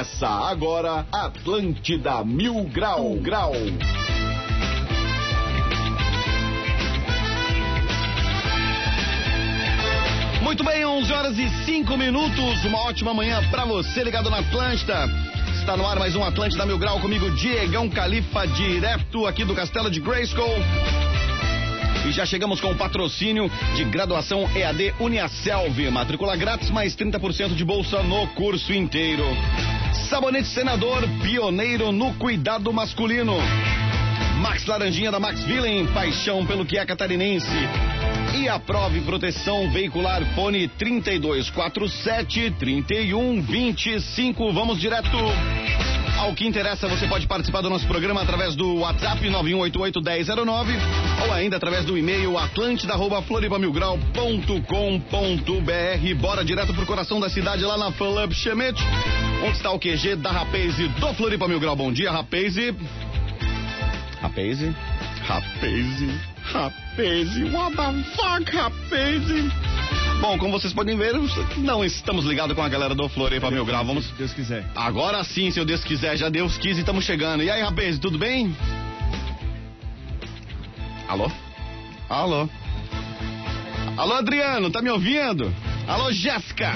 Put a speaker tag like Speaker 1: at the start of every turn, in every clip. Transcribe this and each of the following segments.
Speaker 1: Começa agora Atlântida Mil Grau Grau.
Speaker 2: Muito bem, 11 horas e 5 minutos. Uma ótima manhã para você ligado na Atlântida. Está no ar mais um Atlântida Mil Grau comigo, Diegão Califa, direto aqui do Castelo de Grayskull. E já chegamos com o patrocínio de graduação EAD Uniaselv. Matrícula grátis, mais 30% de bolsa no curso inteiro. Sabonete Senador, pioneiro no cuidado masculino. Max Laranjinha da Max Villain, paixão pelo que é catarinense. E a Prove Proteção Veicular Fone 3247 3125. Vamos direto ao que interessa. Você pode participar do nosso programa através do WhatsApp 91881009 ou ainda através do e-mail atlântida@floribamilgrau.com.br. Bora direto pro coração da cidade lá na Fanlub Chemet, onde está o QG da Rapaze do Floripa Mil Grau. Bom dia, Rapaze. Rapaze. Rapaze. Rapaze. What the fuck, Rapaze? Bom, como vocês podem ver, não estamos ligados com a galera do Floripa Mil Grau. Vamos.
Speaker 3: Se Deus quiser.
Speaker 2: Agora sim, se Deus quiser, já Deus quis e estamos chegando. E aí, rapaz, tudo bem? Alô? Alô? Alô, Adriano, tá me ouvindo? Alô, Jéssica?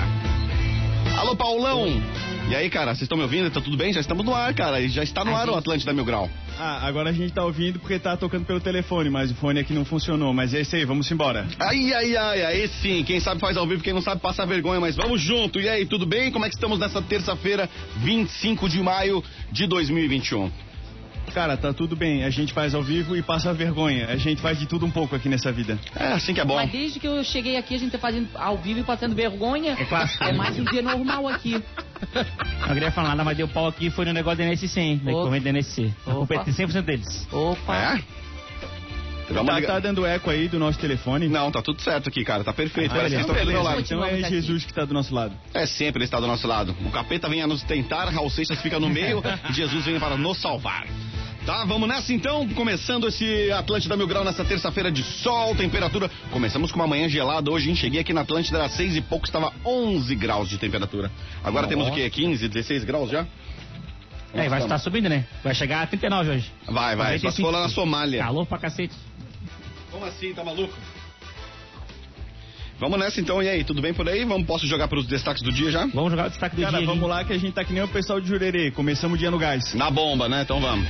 Speaker 2: Alô, Paulão? E aí, cara, vocês estão me ouvindo? Tá tudo bem? Já estamos no ar, cara. Já está no ar o Atlântida Mil Grau.
Speaker 3: Ah, agora a gente tá ouvindo porque tá tocando pelo telefone, mas o fone aqui não funcionou. Mas é isso aí, vamos embora.
Speaker 2: Ai, ai, ai, aí sim. Quem sabe faz ao vivo, quem não sabe passa vergonha, mas vamos junto. E aí, tudo bem? Como é que estamos nessa terça-feira, 25 de maio de 2021?
Speaker 3: Cara, tá tudo bem. A gente faz ao vivo e passa vergonha. A gente faz de tudo um pouco aqui nessa vida.
Speaker 2: É assim que é bom.
Speaker 4: Mas desde que eu cheguei aqui, a gente tá fazendo ao vivo e passando vergonha. É
Speaker 5: clássico.
Speaker 4: É mais um dia normal aqui.
Speaker 5: Não queria falar nada, mas deu pau aqui foi no negócio da NSC, hein? Da equipamento da NSC. A culpa é
Speaker 4: Opa.
Speaker 5: 100% deles.
Speaker 4: Opa.
Speaker 2: É?
Speaker 3: Tá, tá dando eco aí do nosso telefone?
Speaker 2: Não, tá tudo certo aqui, cara. Tá perfeito.
Speaker 3: Ah,
Speaker 2: Parece que estão do meu lado.
Speaker 3: Então é. Jesus que tá do nosso lado.
Speaker 2: É sempre ele está do nosso lado. O capeta vem a nos tentar, Raul Seixas fica no meio e Jesus vem para nos salvar. Tá, vamos nessa então, começando esse Atlântida Mil Grau nessa terça-feira de sol, temperatura. Começamos com uma manhã gelada hoje, hein? Cheguei aqui na Atlântida, era seis e pouco, estava 11 graus de temperatura. Agora temos o quê? 15, 16 graus já?
Speaker 5: É, vai estar subindo, né? Vai chegar a 39 hoje.
Speaker 2: Vai, vai, só se
Speaker 5: 45.
Speaker 2: for lá na Somália.
Speaker 5: Calor pra cacete.
Speaker 2: Como assim, tá maluco? Vamos nessa então, e aí, tudo bem por aí? Vamos, posso jogar para os destaques do dia já?
Speaker 5: Vamos jogar o destaque do
Speaker 3: Cara,
Speaker 5: dia.
Speaker 3: vamos
Speaker 5: hein?
Speaker 3: lá que a gente tá que nem o pessoal de Jurerê. Começamos o dia no gás.
Speaker 2: Na bomba, né? Então vamos.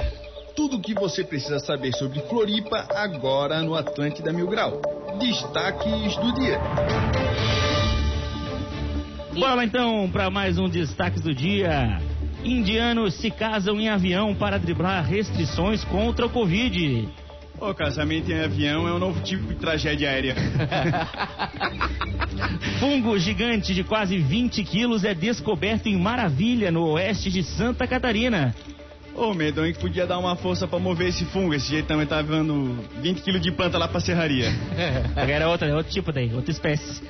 Speaker 6: Tudo o que você precisa saber sobre Floripa agora no Atlântida Mil Grau. Destaques do dia.
Speaker 5: Bora lá então para mais um destaque do dia. Indianos se casam em avião para driblar restrições contra o Covid.
Speaker 3: Ô, casamento em avião é um novo tipo de tragédia aérea.
Speaker 5: Fungo gigante de quase 20 quilos é descoberto em Maravilha, no oeste de Santa Catarina.
Speaker 3: Ô, medonho que podia dar uma força pra mover esse fungo. Esse jeito também tá levando 20 quilos de planta lá pra serraria.
Speaker 5: Era outra, outro tipo daí, outra espécie.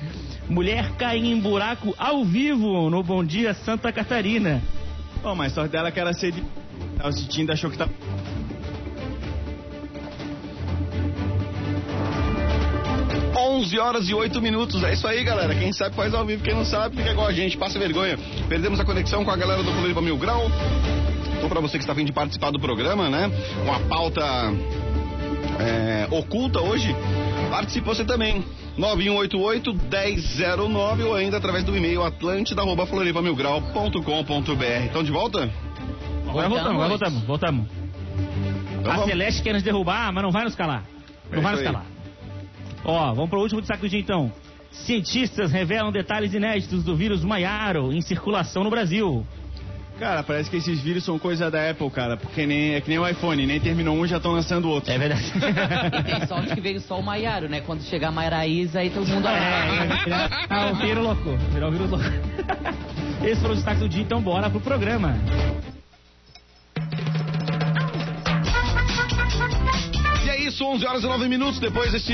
Speaker 5: Mulher cai em buraco ao vivo no Bom Dia Santa Catarina.
Speaker 3: Ô, mas sorte dela que era ser de... Tava sentindo, achou que tá...
Speaker 2: 11 horas e 8 minutos. É isso aí, galera. Quem sabe faz ao vivo, quem não sabe fica igual a gente, passa vergonha. Perdemos a conexão com a galera do Floripa Mil Grau. Então, pra você que está afim de participar do programa, né? Com a pauta é, oculta hoje, participe você também. 9188-1009 ou ainda através do e-mail atlântida.floripamilgrau.com.br. Então, de volta?
Speaker 5: Agora voltamos, agora voltamos, voltamos.
Speaker 2: Então,
Speaker 5: a
Speaker 2: vamos.
Speaker 5: Celeste quer nos derrubar, mas não vai nos calar. Não
Speaker 2: É
Speaker 5: vai nos calar. Ó, vamos pro último destaque do dia então. Cientistas revelam detalhes inéditos do vírus Maiaro em circulação no Brasil.
Speaker 3: Cara, parece que esses vírus são coisa da Apple, cara. Porque nem, é que nem o iPhone, nem terminou um, já estão lançando outro.
Speaker 5: É verdade.
Speaker 4: E tem sorte que veio só o Maiaro, né? Quando chegar a Mairaísa, aí todo mundo...
Speaker 5: É, ah, o vírus louco. Virou o vírus louco. Esse foi o destaque do dia, então bora pro programa.
Speaker 2: Isso, 11 horas e 9 minutos. Depois desse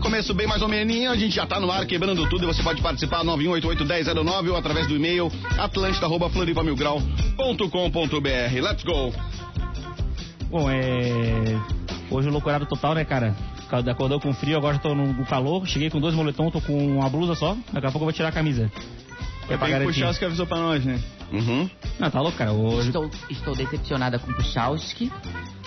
Speaker 2: começo bem mais ou menos, a gente já tá no ar quebrando tudo e você pode participar 91881009 ou através do e-mail atlântida.floripamilgrau.com.br. Let's go!
Speaker 5: Bom, é. Hoje o loucurado total, né, cara? Acordou com frio, agora já tô no calor. Cheguei com dois moletons, tô com uma blusa só. Daqui a pouco eu vou tirar a camisa. É pra
Speaker 3: Tem que
Speaker 5: garantir.
Speaker 3: puxar os que avisou pra nós, né?
Speaker 2: Uhum.
Speaker 5: Não, tá louco, cara. Hoje...
Speaker 4: Estou, estou decepcionada com o Puchalski,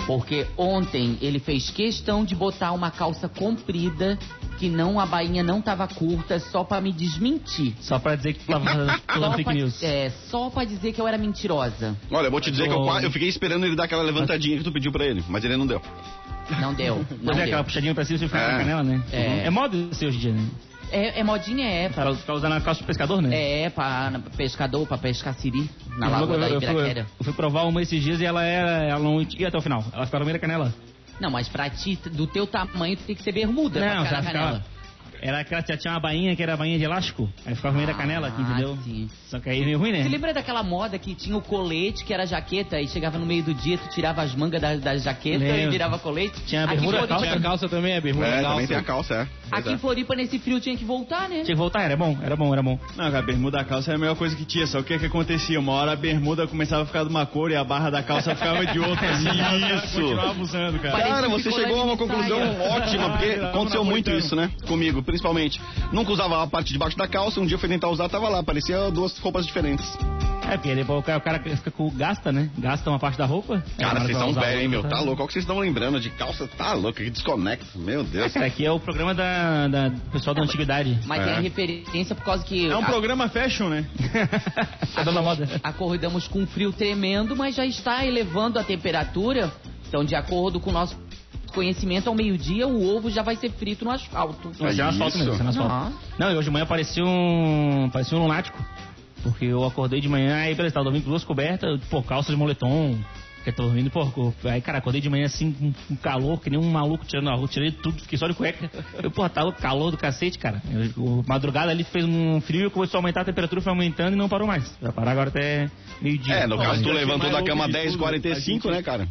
Speaker 4: porque ontem ele fez questão de botar uma calça comprida, que não a bainha não tava curta, só pra me desmentir.
Speaker 5: Só pra dizer que tava falando fake
Speaker 4: pra,
Speaker 5: news.
Speaker 4: é, só pra dizer que eu era mentirosa.
Speaker 2: Olha, eu vou te dizer que eu, eu fiquei esperando ele dar aquela levantadinha que tu pediu pra ele, mas ele não deu.
Speaker 4: Não deu, não
Speaker 5: Mas é
Speaker 4: deu.
Speaker 5: aquela puxadinha pra cima e ficar
Speaker 2: É.
Speaker 5: na canela, né?
Speaker 4: É.
Speaker 5: É moda isso hoje em dia, né?
Speaker 4: É, é modinha, é. Pra,
Speaker 5: Pra ficar usando a calça de pescador, né?
Speaker 4: é, pra na- pescador, pra pescar siri na
Speaker 5: Eu
Speaker 4: lagoa da
Speaker 5: eu, fui,
Speaker 4: Ibiraquera.
Speaker 5: eu fui provar uma esses dias e ela era. Ela não ia até o final. Ela ficava no meio da canela.
Speaker 4: Não, mas pra ti, do teu tamanho, tu tem que ser bermuda pra
Speaker 5: não,
Speaker 4: ficar
Speaker 5: já
Speaker 4: na canela.
Speaker 5: Era aquela já tinha uma bainha que era a bainha de elástico. Aí ficava no meio da canela aqui,
Speaker 4: Ah,
Speaker 5: entendeu?
Speaker 4: sim.
Speaker 5: Só que aí é meio ruim, né?
Speaker 4: Você lembra daquela moda que tinha o colete, que era jaqueta, e chegava no meio do dia, tu tirava as mangas da, da jaqueta e virava colete?
Speaker 5: Tinha a bermuda,
Speaker 4: Floripa-
Speaker 5: calça.
Speaker 7: Tinha a calça também, é bermuda
Speaker 2: É,
Speaker 7: calça.
Speaker 2: também tem a calça, é.
Speaker 4: Aqui
Speaker 2: é.
Speaker 4: em Floripa, nesse frio, tinha que voltar, né?
Speaker 5: Tinha que voltar, era bom, era bom, era bom.
Speaker 3: Não, a bermuda da calça é a melhor coisa que tinha. Só o que que acontecia? Uma hora a bermuda começava a ficar de uma cor e a barra da calça ficava de outra. Assim,
Speaker 2: Isso.
Speaker 3: Continuava usando, cara.
Speaker 2: Cara, você chegou a uma conclusão ótima, porque aconteceu muito isso, né? Comigo, principalmente. Nunca usava a parte de baixo da calça, um dia eu fui tentar usar, tava lá, parecia duas roupas diferentes.
Speaker 5: É, porque depois o cara, o cara fica com. gasta, né? Gasta uma parte da roupa.
Speaker 2: Cara, vocês são velhos, hein, meu? Tá louco? Olha o que vocês estão lembrando de calça, tá louco, que desconecta. Meu Deus.
Speaker 5: Isso aqui é o programa da, da do pessoal da antiguidade.
Speaker 4: Mas
Speaker 2: É.
Speaker 4: é referência por causa que
Speaker 3: É um
Speaker 4: a-
Speaker 3: programa fashion, né?
Speaker 5: tá dando moda.
Speaker 4: acordamos com um frio tremendo, mas já está elevando a temperatura. Então, de acordo com o nosso conhecimento, ao meio-dia o ovo já vai ser frito no asfalto.
Speaker 5: Mas é no asfalto mesmo, é no asfalto.
Speaker 4: Aham.
Speaker 5: Não, e hoje de manhã parecia um. parecia um lunático. Porque eu acordei de manhã, aí beleza, tava dormindo com duas cobertas, pô, calça de moletom. Que eu tô dormindo, pô, aí, cara, acordei de manhã assim, com, com calor, que nem um maluco tirando a rua, tirei tudo, fiquei só de cueca. Eu, pô, tava calor do cacete, cara. Eu, o- madrugada ali fez um frio, começou a aumentar a temperatura, foi aumentando e não parou mais. Vai parar agora até meio-dia.
Speaker 2: É, no caso, tu
Speaker 3: já
Speaker 2: levantou da cama
Speaker 3: mais louco de tudo.
Speaker 2: 10h45, né, cara?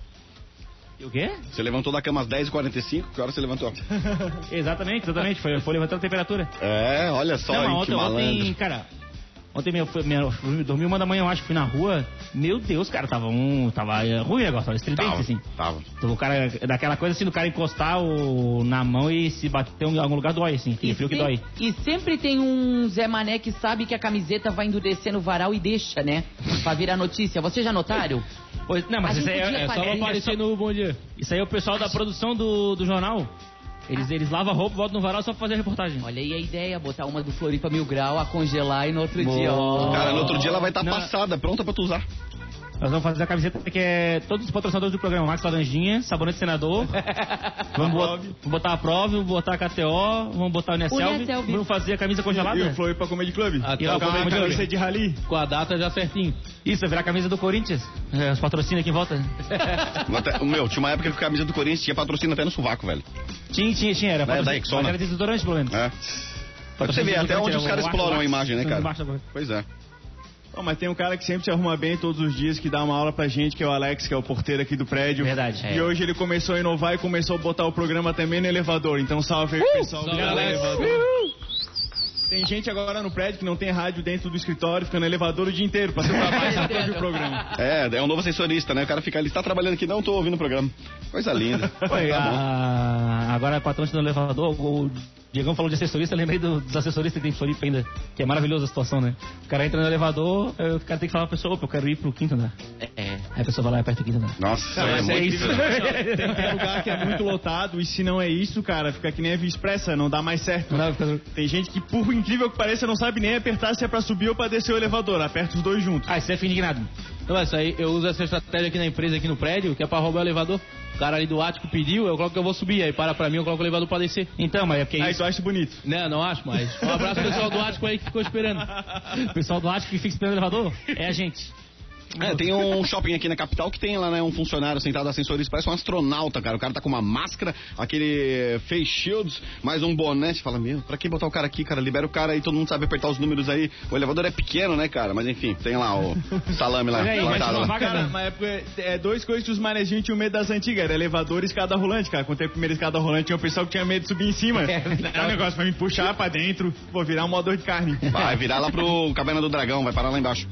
Speaker 5: E o quê?
Speaker 2: Você levantou da cama às 10h45, que hora você levantou?
Speaker 5: Exatamente, exatamente, foi, foi levantando a temperatura.
Speaker 2: É, olha só,
Speaker 5: Não,
Speaker 2: hein,
Speaker 5: mas
Speaker 2: que
Speaker 5: ontem,
Speaker 2: malandro.
Speaker 5: ontem, cara. Ontem minha, foi- minha, eu dormi uma da manhã, eu acho, fui na rua. Meu Deus, cara, tava um. Tava eh, ruim o negócio, tava estridente,
Speaker 2: Tava,
Speaker 5: assim.
Speaker 2: tava.
Speaker 5: Então, o cara, daquela coisa assim, do cara encostar o, na mão e se bater em algum lugar dói, assim, aquele frio que
Speaker 4: sem-
Speaker 5: dói.
Speaker 4: e sempre tem um Zé Mané que sabe que a camiseta vai endurecer no varal e deixa, né? Pra virar notícia. Vocês já notaram?
Speaker 5: Pois, não, mas isso aí é, é só aparecer no Bom Dia. Isso aí é o pessoal da produção do, do jornal. Eles, eles lavam a roupa, voltam no varal só pra fazer a reportagem.
Speaker 4: Olha aí a ideia, botar uma do Floripa Mil Grau, a congelar e no outro
Speaker 5: Boa.
Speaker 4: dia, ó.
Speaker 2: Cara, no outro dia ela vai estar
Speaker 5: Não.
Speaker 2: passada, pronta pra tu usar.
Speaker 5: Nós vamos fazer a camiseta que é todos os patrocinadores do programa. Max Laranjinha, Sabonete Senador. vamos bot- vamos botar a Prova, vamos botar a KTO, vamos botar o Uneselv. Vamos fazer a camisa congelada.
Speaker 3: E o Floripa Comedy Club.
Speaker 7: Até
Speaker 5: E
Speaker 7: o
Speaker 5: o
Speaker 3: a camisa de rally.
Speaker 7: Com a data já certinho.
Speaker 5: Isso, vai virar a camisa do Corinthians. É, os patrocínios aqui em volta.
Speaker 2: Até- Meu, tinha uma época que a camisa do Corinthians tinha patrocínio até no sovaco, velho.
Speaker 5: tinha, tinha, tinha. Era
Speaker 2: É, da
Speaker 5: mas Era desodorante, pelo menos.
Speaker 2: É. Pra você ver até onde os caras exploram a imagem, né, cara? Pois é.
Speaker 3: Bom, mas tem um cara que sempre se arruma bem todos os dias, que dá uma aula pra gente, que é o Alex, que é o porteiro aqui do prédio.
Speaker 5: Verdade.
Speaker 3: E
Speaker 4: É.
Speaker 3: hoje ele começou a inovar e começou a botar o programa também no elevador. Então salve aí, pessoal. do
Speaker 7: Salve, Alex.
Speaker 3: elevador. Tem gente agora no prédio que não tem rádio dentro do escritório, fica no elevador o dia inteiro, pra ser pra baixo pra ouvir o programa.
Speaker 2: É, é um novo assessorista, né? O cara fica ali, está trabalhando aqui, não tô ouvindo o programa. Coisa linda.
Speaker 5: Foi,
Speaker 2: Tá bom.
Speaker 5: a- agora com a no elevador, o Diegão falou de assessorista, lembrei do- dos assessoristas que tem em Floripa ainda, que é maravilhosa a situação, né? O cara entra no elevador, o cara tem que falar pra pessoa, opa, eu quero ir pro quinto andar.
Speaker 4: É.
Speaker 5: Aí a pessoa vai lá e aperta o quinto andar.
Speaker 2: Nossa,
Speaker 3: Cara,
Speaker 2: é
Speaker 3: mas é
Speaker 2: muito
Speaker 3: isso. Tem, tem lugar que é muito lotado e se não é isso, cara, fica que nem a Via Expressa, não dá mais certo.
Speaker 5: Não
Speaker 3: Tem gente que, por incrível que pareça, não sabe nem apertar se é pra subir ou pra descer o elevador. Aperta os dois juntos.
Speaker 5: Ah, isso é fica indignado.
Speaker 7: Então, essa aí, eu uso essa estratégia aqui na empresa, aqui no prédio, que é pra roubar o elevador. O cara ali do ático pediu, eu coloco que eu vou subir. Aí para pra mim, eu coloco o elevador pra descer.
Speaker 5: Então, mas é porque
Speaker 3: Aí
Speaker 5: isso,
Speaker 3: tu acha bonito.
Speaker 7: Né, não acho, mas. Um abraço pro pessoal do ático aí que ficou esperando.
Speaker 5: o pessoal do Ático que fica esperando o elevador é a gente.
Speaker 2: É, tem um shopping aqui na capital que tem lá, né, um funcionário sentado ascensorista, parece um astronauta, cara. O cara tá com uma máscara, aquele face shields, mais um boné. Você fala, meu, pra que botar o cara aqui, cara? Libera o cara aí, todo mundo sabe apertar os números aí. O elevador é pequeno, né, cara? Mas enfim, tem lá o salame lá, plantado
Speaker 5: mas
Speaker 2: lá.
Speaker 3: Cara, uma época, é dois coisas que os manezinhos tinham medo das antigas. Era elevador e escada rolante, cara. Quando teve a primeira escada rolante, tinha o pessoal que tinha medo de subir em cima. Era um negócio pra me puxar pra dentro. Vou virar um moedor de carne.
Speaker 2: Vai virar lá pro Caverna do Dragão, vai parar lá embaixo.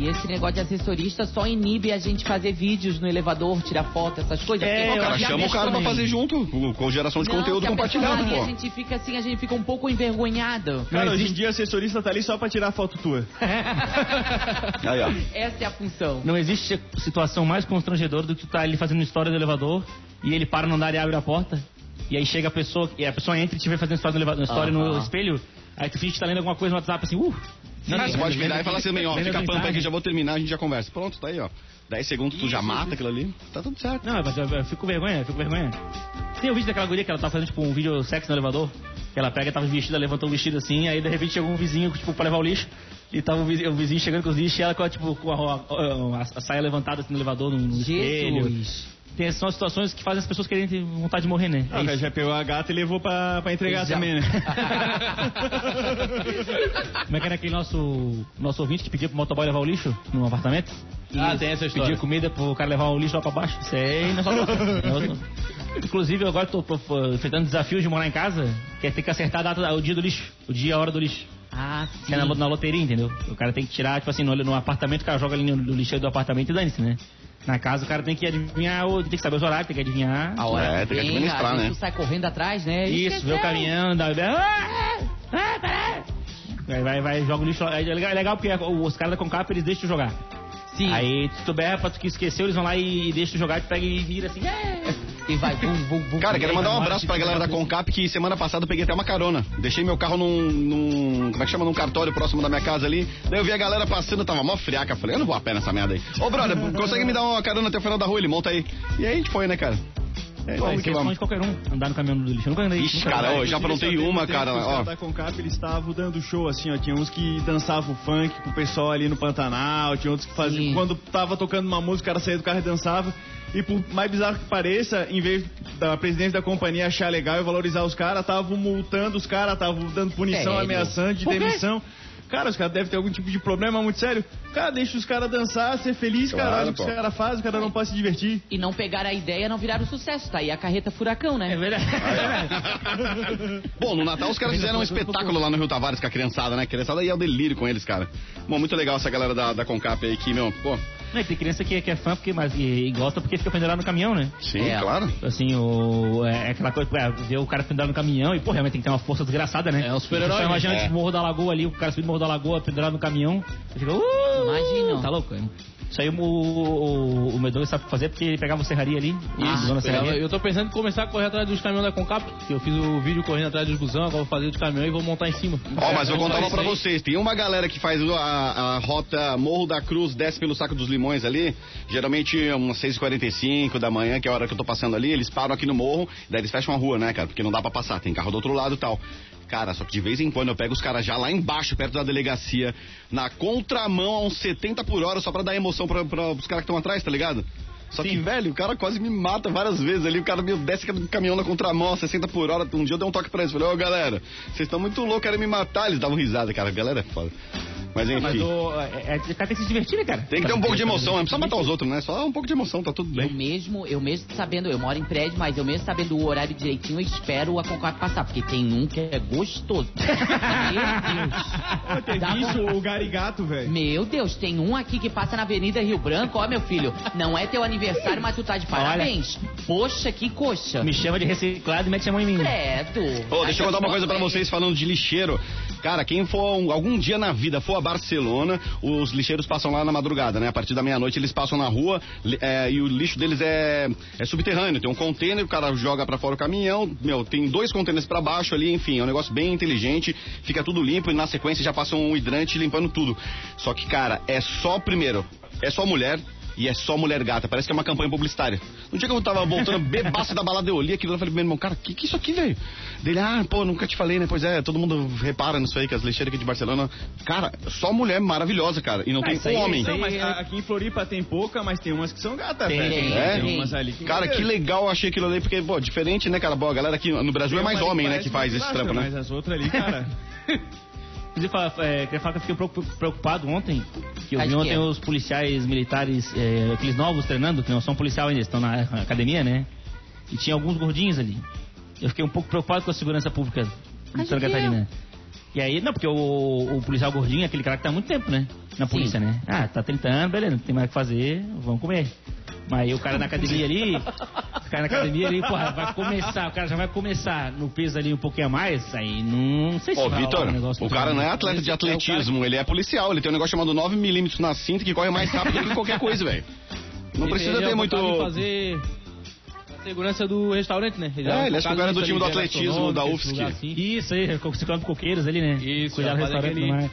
Speaker 4: E esse negócio de assessorista só inibe a gente fazer vídeos no elevador, tirar foto, essas coisas.
Speaker 5: É,
Speaker 2: Cara, chama o cara pra fazer junto, com- geração de
Speaker 4: Não,
Speaker 2: conteúdo compartilhado, pô.
Speaker 4: A gente fica assim, a gente fica um pouco envergonhado.
Speaker 3: Cara, hoje em dia assessorista tá ali só pra tirar foto tua.
Speaker 2: Aí, ó.
Speaker 4: Essa é a função.
Speaker 5: Não existe situação mais constrangedora do que tu tá ali fazendo história do elevador e ele para no andar e abre a porta. E aí chega a pessoa, e a pessoa entra e te vê fazendo história, no elevador, história no
Speaker 4: Aham.
Speaker 5: espelho. Aí tu finge que tá lendo alguma coisa no WhatsApp assim, uh.
Speaker 2: Cara, você pode virar e falar assim, ó, fica pampa que
Speaker 5: mensagens.
Speaker 2: já vou terminar, a gente já conversa. Pronto, tá aí, ó. 10 segundos, tu já mata aquilo ali, tá tudo certo.
Speaker 5: Não, mas eu, eu fico com vergonha, eu fico com vergonha. Tem o vídeo daquela guria que ela tá fazendo, tipo, um vídeo sexo no elevador. Que ela pega, tava vestida, levantou o vestido assim, aí de repente chegou um vizinho, tipo, pra levar o lixo. E tava o vizinho, o vizinho chegando com os lixos e ela com, a, tipo, com a, a- a- a saia levantada assim no elevador, no, no espelho. Tem, são situações que fazem as pessoas querem ter vontade de morrer, né?
Speaker 3: Ah,
Speaker 5: É
Speaker 3: o cara
Speaker 5: isso.
Speaker 3: já pegou a gata e levou pra, pra entregar
Speaker 4: Já.
Speaker 3: também, né?
Speaker 5: Como é que era aquele nosso, nosso ouvinte que pedia pro motoboy levar o lixo no apartamento?
Speaker 7: Ah, tem essa história.
Speaker 5: Pedia comida pro cara levar o lixo lá pra baixo. Isso aí não é só não. Inclusive, eu agora tô, enfrentando desafio de morar em casa, que é ter que acertar a data, o dia do lixo, o dia e a hora do lixo.
Speaker 4: Ah,
Speaker 5: Que
Speaker 4: sim.
Speaker 5: é na, na loteria, entendeu? O cara tem que tirar, tipo assim, no, no apartamento, o cara joga ali no, no lixeiro do apartamento e dane-se, né? Na casa, o cara tem que adivinhar, o- tem que saber os horários, tem que adivinhar.
Speaker 4: A hora
Speaker 2: É, tem que administrar, né?
Speaker 4: Tu sai correndo atrás, né?
Speaker 5: Isso, vê o caminhão, dá. Ah, ah, peraí. Vai, vai, vai, joga o lixo. lá. É legal, é legal porque os caras da Concap eles deixam jogar.
Speaker 4: Sim.
Speaker 5: Aí, se tu berra, tu que esqueceu, eles vão lá e deixam tu jogar, tu pega e vira assim. "É".
Speaker 4: E vai, bum, bum, bum.
Speaker 2: Cara, quero mandar um abraço pra galera da Concap que semana passada eu peguei até uma carona. Deixei meu carro num, num- Como é que chama? Num cartório próximo da minha casa ali. Daí eu vi a galera passando, tava mó friaca. Falei, eu não vou a pé nessa merda aí. Ô, brother, consegue me dar uma carona até o final da rua? Ele monta aí. E aí a gente foi, né, cara? É, vamos que
Speaker 5: é
Speaker 2: vamos.
Speaker 5: de qualquer um, andar no caminhão do lixo. Eu nunca andei.
Speaker 2: Ixi,
Speaker 5: nunca
Speaker 2: cara, ô, já aprontei uma, cara. Ó,
Speaker 3: da Concap, eles estavam dando show, assim, ó. Tinha uns que dançavam funk com o pessoal ali no Pantanal, tinha outros que faziam...
Speaker 4: Sim.
Speaker 3: Quando tava tocando uma música, o cara saía do carro e dançava. E por mais bizarro que pareça, em vez da presidente da companhia achar legal e valorizar os caras, estavam multando os caras, estavam dando punição,
Speaker 4: Sério?
Speaker 3: ameaçando de demissão. Cara, os caras devem ter algum tipo de problema muito sério. Cara, deixa os caras dançar, ser feliz,
Speaker 2: Claro,
Speaker 3: cara. Olha o que os caras fazem, o cara não pode se divertir.
Speaker 4: E não pegaram a ideia, não viraram sucesso. Tá aí a carreta furacão, né?
Speaker 5: É verdade.
Speaker 2: Bom, no Natal os caras fizeram um espetáculo lá no Rio Tavares com a criançada, né? A criançada ia ao delírio com eles, cara. Bom, muito legal essa galera da, da Concap aí que, meu, pô.
Speaker 5: Não, tem criança que, que é fã porque, mas, e, e gosta porque fica pendurado no caminhão, né?
Speaker 2: Sim,
Speaker 4: É.
Speaker 2: claro.
Speaker 5: Assim, o, é é aquela coisa, é, ver o cara pendurado no caminhão e, pô, realmente tem que ter uma força desgraçada, né?
Speaker 7: É um super-herói,
Speaker 5: Você Imagina
Speaker 2: né?
Speaker 5: esse Morro da Lagoa ali, o cara subindo o Morro da Lagoa, pendurado no caminhão. Você fica, uh,
Speaker 4: Imagina.
Speaker 5: Tá louco, né? Isso aí o, o, o Medonho sabe fazer porque ele pegava o serraria ali.
Speaker 4: Ah,
Speaker 5: dona
Speaker 7: Eu,
Speaker 5: serraria.
Speaker 7: eu tô pensando em começar a correr atrás dos caminhões da Concap, que eu fiz o vídeo correndo atrás dos busão, agora vou fazer o de caminhão e vou montar em cima.
Speaker 2: Ó, mas eu vou contar uma pra
Speaker 7: Isso
Speaker 2: vocês. Tem uma galera que faz a, a rota Morro da Cruz, desce pelo Saco dos Limões ali. Geralmente umas 6h45 da manhã, que é a hora que eu tô passando ali. Eles param aqui no morro, daí eles fecham a rua, né, cara? Porque não dá pra passar, tem carro do outro lado e tal. Cara, só que de vez em quando eu pego os caras já lá embaixo, perto da delegacia, na contramão a uns 70 por hora, só pra dar emoção pra, pra, pros caras que estão atrás, tá ligado? Só que, velho, o cara quase me mata várias vezes ali. O cara me desce do caminhão na contramão, a 60 por hora. Um dia eu dei um toque pra eles. Falei, ô galera, vocês estão muito loucos, querem me matar. Eles davam risada, cara. A galera é foda. Mas enfim.
Speaker 5: Mas o, é, é, o cara tem que se divertir, né, cara?
Speaker 2: Tem que ter um pouco de emoção, não precisa matar os outros, né? Só um pouco de emoção, tá tudo
Speaker 4: Eu
Speaker 2: bem.
Speaker 4: mesmo, eu mesmo sabendo, eu moro em prédio, mas eu mesmo sabendo o horário direitinho, eu espero a Concap passar, porque tem um que é gostoso. Meu Deus.
Speaker 3: Teve
Speaker 4: Dá
Speaker 3: isso,
Speaker 4: vontade.
Speaker 3: o Garigato, velho.
Speaker 4: Meu Deus, tem um aqui que passa na Avenida Rio Branco, ó meu filho, não é teu aniversário, mas tu tá de parabéns. Poxa, que coxa.
Speaker 5: Me chama de reciclado e mete a mão em mim.
Speaker 4: Credo.
Speaker 2: Ô, deixa eu contar uma coisa pra vocês falando de lixeiro. Cara, quem for um- algum dia na vida for Barcelona, os lixeiros passam lá na madrugada, né? A partir da meia-noite eles passam na rua é, e o lixo deles é, é subterrâneo. Tem um container, o cara joga pra fora o caminhão, meu, tem dois containers pra baixo ali, enfim, é um negócio bem inteligente, fica tudo limpo e na sequência já passa um hidrante limpando tudo. Só que, cara, é só primeiro, é só mulher. E é só mulher gata, parece que é uma campanha publicitária. No dia que eu tava voltando bebaço da balada, eu olhei aquilo e falei meu irmão, cara, que que é isso aqui, velho? Dele, ah, pô, nunca te falei, né? Pois é, todo mundo repara nisso aí, que as lixeiras aqui de Barcelona. Cara, só mulher maravilhosa, cara. E não
Speaker 5: Ah,
Speaker 2: tem
Speaker 5: aí-
Speaker 2: um homem.
Speaker 3: Não, mas a- aqui em Floripa tem pouca, mas tem umas que são gatas,
Speaker 5: Tem,
Speaker 3: velho.
Speaker 4: tem,
Speaker 2: É?
Speaker 3: Tem umas ali que...
Speaker 2: Cara, que legal eu achei aquilo ali, porque, pô, diferente, né, cara? Bom, a galera aqui no Brasil é mais homem, né, que faz esse trampo, né?
Speaker 3: Mas as outras ali, cara...
Speaker 5: Inclusive, é, queria falar que eu fiquei preocup- preocupado ontem, que eu
Speaker 4: Faz
Speaker 5: vi ontem
Speaker 4: quê?
Speaker 5: os policiais militares, é, aqueles novos treinando, que não são policial ainda, estão na academia, né? E tinha alguns gordinhos ali. Eu fiquei um pouco preocupado com a segurança pública de Santa? Catarina. E aí, não, porque o, o policial gordinho é aquele cara que tá há muito tempo, né? na polícia,
Speaker 4: Sim.
Speaker 5: né? Ah, tá 30 anos, beleza, não tem mais o que fazer, vamos comer. Mas aí o cara na academia ali, o cara na academia ali, porra, vai começar, o cara já vai começar no peso ali um pouquinho a mais, aí não sei se
Speaker 2: Ô, Vitor,
Speaker 5: um negócio
Speaker 2: o
Speaker 5: muito
Speaker 2: cara não é atleta de
Speaker 5: Esse é o cara
Speaker 2: atletismo, ele é policial. Ele tem um negócio chamado 9mm na cinta que corre mais rápido do que qualquer coisa, velho. Não
Speaker 7: Ele-
Speaker 2: precisa
Speaker 7: ele é
Speaker 2: ter muito.
Speaker 7: segurança do restaurante, né?
Speaker 2: É, ele acha que o cara é do time do
Speaker 7: ali,
Speaker 2: atletismo da UFSC.
Speaker 7: assim.
Speaker 5: Isso aí, se come coqueiros ali, né?
Speaker 7: Isso,
Speaker 5: Cuidar do restaurante
Speaker 7: aquele-.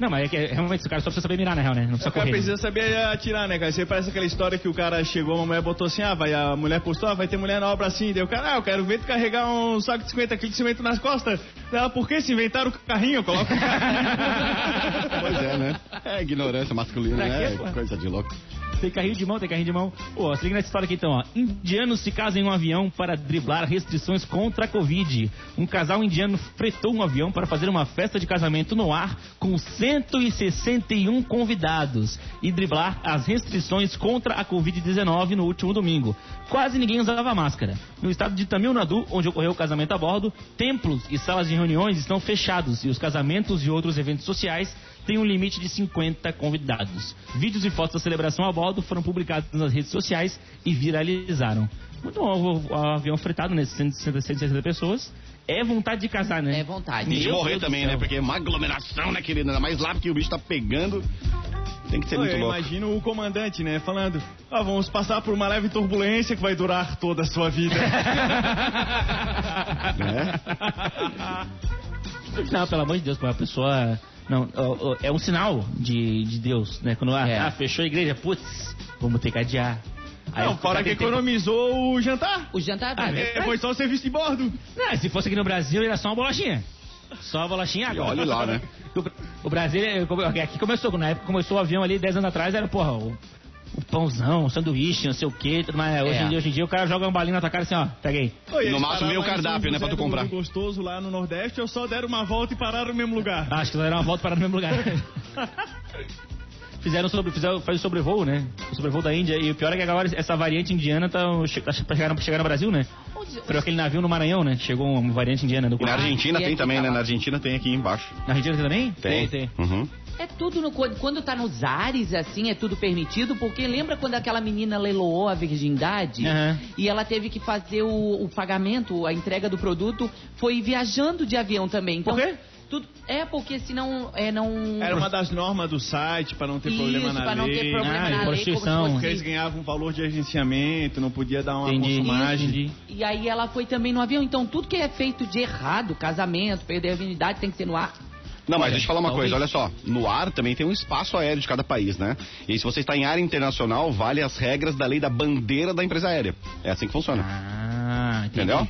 Speaker 5: Não, mas é que é, realmente o cara só precisa saber mirar, na real, né? Não precisa
Speaker 3: O cara
Speaker 5: correr.
Speaker 3: precisa saber atirar, né, cara? Aí parece aquela história que o cara chegou, uma mulher botou assim, ah, vai, a mulher postou, ah, vai ter mulher na obra assim. Deu o cara, ah, eu quero ver tu carregar um saco de 50 quilos de cimento nas costas. Ela, por que se inventaram o carrinho? Coloca o carrinho.
Speaker 2: Pois é, né? É ignorância masculina,
Speaker 5: Pra
Speaker 2: né?
Speaker 5: quê?
Speaker 2: Coisa de louco.
Speaker 5: Tem carrinho de mão, tem carrinho de mão. Pô, se liga nessa história aqui então, ó. Indianos se casam em um avião para driblar restrições contra a Covid. Um casal indiano fretou um avião para fazer uma festa de casamento no ar com 161 convidados e driblar as restrições contra a Covid-19 no último domingo. Quase ninguém usava máscara. No estado de Tamil Nadu, onde ocorreu o casamento a bordo, templos e salas de reuniões estão fechados e os casamentos e outros eventos sociais têm um limite de 50 convidados. Vídeos e fotos da celebração a bordo foram publicados nas redes sociais e viralizaram. Muito bom, o, avião fretado, né? 160, 160 pessoas. É vontade de casar, né?
Speaker 4: É vontade.
Speaker 2: E de
Speaker 5: Meu
Speaker 2: morrer também, né? Porque é uma aglomeração, né, querida? Ainda mais lá porque o bicho tá pegando. Tem que ser
Speaker 3: Pô,
Speaker 2: muito
Speaker 3: eu
Speaker 2: louco.
Speaker 3: imagino o comandante, né, falando, ah, vamos passar por uma leve turbulência que vai durar toda a sua vida.
Speaker 2: Né?
Speaker 5: Não, pelo amor de Deus, a pessoa. Não, é um sinal de, de Deus, né? Quando ah,
Speaker 4: É.
Speaker 5: ah, fechou a igreja, putz, vamos ter que adiar. Aí
Speaker 3: Não,
Speaker 5: o
Speaker 3: fora
Speaker 5: cara
Speaker 3: que
Speaker 5: tem tempo-
Speaker 3: economizou o jantar.
Speaker 4: O jantar
Speaker 5: Ah.
Speaker 3: É, foi só o serviço de bordo.
Speaker 5: Não, se fosse aqui no Brasil, era só uma bolachinha. Só uma bolachinha
Speaker 2: E
Speaker 5: água.
Speaker 2: olhe lá, né?
Speaker 5: O, Brasil, é, como- aqui começou, na época começou o avião ali, 10 anos atrás, era, porra, o pãozão, o sanduíche, não sei o tudo mais. Hoje,
Speaker 4: É.
Speaker 5: em dia, hoje em dia o cara joga uma balinha na tua cara assim, ó, peguei.
Speaker 3: Oi,
Speaker 2: No máximo, meio
Speaker 3: pararam
Speaker 2: cardápio, né, pra tu comprar.
Speaker 3: Gostoso lá no Nordeste, ou só deram uma volta e pararam no mesmo lugar.
Speaker 5: Acho que deram uma volta para no mesmo lugar. Fizeram sobre, fizeram, faz o sobrevoo, né? O sobrevoo da Índia. E o pior é que agora essa variante indiana tá, tá pra, chegar, chegar no Brasil, né?
Speaker 4: Onde-
Speaker 5: Foi aquele navio no Maranhão, né? Chegou uma variante indiana do
Speaker 2: E na Argentina
Speaker 4: e
Speaker 2: tem também,
Speaker 4: tá
Speaker 2: né? Na Argentina tem aqui embaixo.
Speaker 5: Na Argentina tem também?
Speaker 2: Tem.
Speaker 7: Tem, tem.
Speaker 2: Uhum.
Speaker 4: É tudo no, quando tá nos ares, assim, é tudo permitido, porque lembra quando aquela menina leiloou a virgindade
Speaker 5: Aham.
Speaker 4: e ela teve que fazer o, o pagamento, a entrega do produto, foi viajando de avião também. Então,
Speaker 5: Por quê?
Speaker 4: Tudo, é porque senão é não.
Speaker 3: Era uma das normas do site, pra não ter problema
Speaker 4: Isso,
Speaker 3: na
Speaker 4: pra não
Speaker 3: lei.
Speaker 4: ter problema
Speaker 5: Ah,
Speaker 4: na
Speaker 5: prostituição.
Speaker 3: Porque eles ganhavam um valor de agenciamento, não podia dar uma
Speaker 5: Entendi,
Speaker 3: consumagem.
Speaker 5: entendi.
Speaker 4: E aí ela foi também no avião. Então tudo que é feito de errado, casamento, perder a virgindade, tem que ser no ar.
Speaker 2: Não, mas deixa eu falar uma coisa, olha só. No ar também tem um espaço aéreo de cada país, né? E se você está em área internacional, vale as regras da lei da bandeira da empresa aérea. É assim que funciona.
Speaker 5: Ah, entendi.
Speaker 2: Entendeu?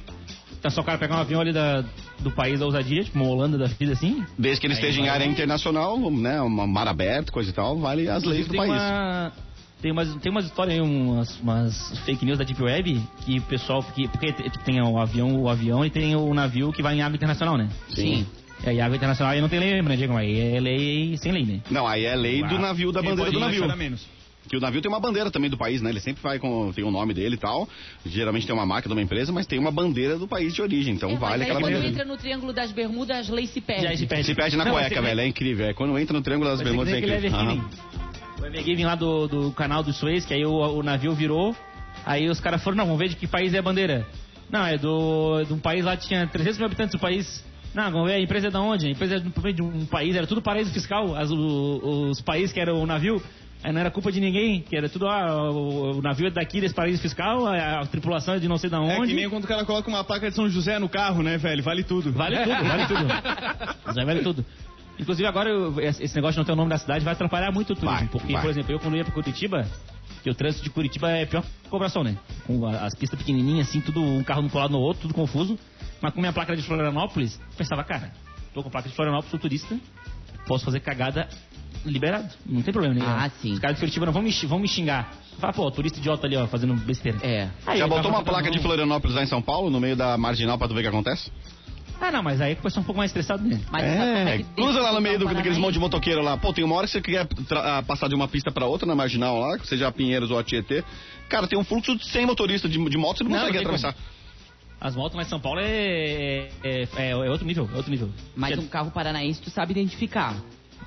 Speaker 5: Então só o cara pegar um avião ali da, do país da ousadia, tipo uma Holanda da vida assim.
Speaker 2: Desde que ele esteja em área internacional, né? Uma mar aberto, coisa e tal, vale as leis do
Speaker 5: tem
Speaker 2: país.
Speaker 5: Uma, tem umas, tem umas histórias aí, umas, umas fake news da Deep Web, que o pessoal. Que, porque tem o avião, o avião e tem o navio que vai em água internacional, né?
Speaker 2: Sim.
Speaker 5: É, e água internacional aí não tem lei, né, Diego? Aí é lei sem lei, né?
Speaker 2: Não, aí é lei do navio, da bandeira do navio.
Speaker 3: menos.
Speaker 2: Que o navio tem uma bandeira também do país, né? Ele sempre vai com. tem o nome dele e tal. Geralmente tem uma marca de uma empresa, mas tem uma bandeira do país de origem. Então
Speaker 4: É,
Speaker 2: vale
Speaker 4: mas aí
Speaker 2: aquela
Speaker 4: quando
Speaker 2: bandeira.
Speaker 4: entra no Triângulo das Bermudas, as leis se perdem.
Speaker 5: Já se perde.
Speaker 2: Se perde na
Speaker 5: Não,
Speaker 2: cueca, velho. É incrível. É quando entra no Triângulo das Bermudas, é
Speaker 5: é
Speaker 2: incrível. Aham.
Speaker 5: O Evergiven lá do, do canal do Suez, que aí o, o navio virou, aí os caras foram, não, vamos ver de que país é a bandeira. Não, é do, de um país lá que tinha 300 mil habitantes do país. Não, a empresa é da onde? A empresa é de- um país, era tudo paraíso fiscal, as, o- os países que eram o navio. Aí não era culpa de ninguém, que era tudo, ah, o, o navio é daqui desse paraíso fiscal, a, a tripulação é de não sei da
Speaker 3: É
Speaker 5: onde.
Speaker 3: que nem quando o cara coloca uma placa de São José no carro, né, velho? Vale tudo.
Speaker 5: Vale tudo, vale tudo. Vale tudo. Inclusive agora eu- esse negócio de não ter o nome da cidade vai atrapalhar muito o turismo.
Speaker 2: Vai,
Speaker 5: porque,
Speaker 2: vai.
Speaker 5: por exemplo, eu quando ia pra Curitiba, que o trânsito de Curitiba é pior que cobração, né? Com as pistas pequenininhas, assim, tudo um carro um colado no outro, tudo confuso. Mas com minha placa de Florianópolis, eu pensava, cara, tô com placa de Florianópolis, sou turista, posso fazer cagada liberado. Não tem problema nenhum.
Speaker 4: Ah, sim.
Speaker 5: Os caras de Curitiba não vão me, vão me xingar. Fala, pô, turista idiota ali, ó, fazendo besteira.
Speaker 4: É.
Speaker 5: Aí
Speaker 2: Já botou uma placa de Florianópolis lá em São Paulo, no meio da marginal, pra tu ver o que acontece?
Speaker 5: Ah, não, mas aí que o pessoal é um pouco mais estressado, né?
Speaker 4: Mas como
Speaker 2: É,
Speaker 4: que
Speaker 2: cruza lá no meio do, daqueles monte de motoqueiro lá. Pô, tem uma hora que você quer ah, passar de uma pista pra outra na marginal lá, seja a Pinheiros ou a Tietê. Cara, tem um fluxo de 100 motoristas de, de moto, você não,
Speaker 5: Não,
Speaker 2: consegue
Speaker 5: não
Speaker 2: atravessar.
Speaker 5: As motos lá em São Paulo é, é, é, é outro nível, é outro nível.
Speaker 4: Mas um carro paranaense tu sabe identificar.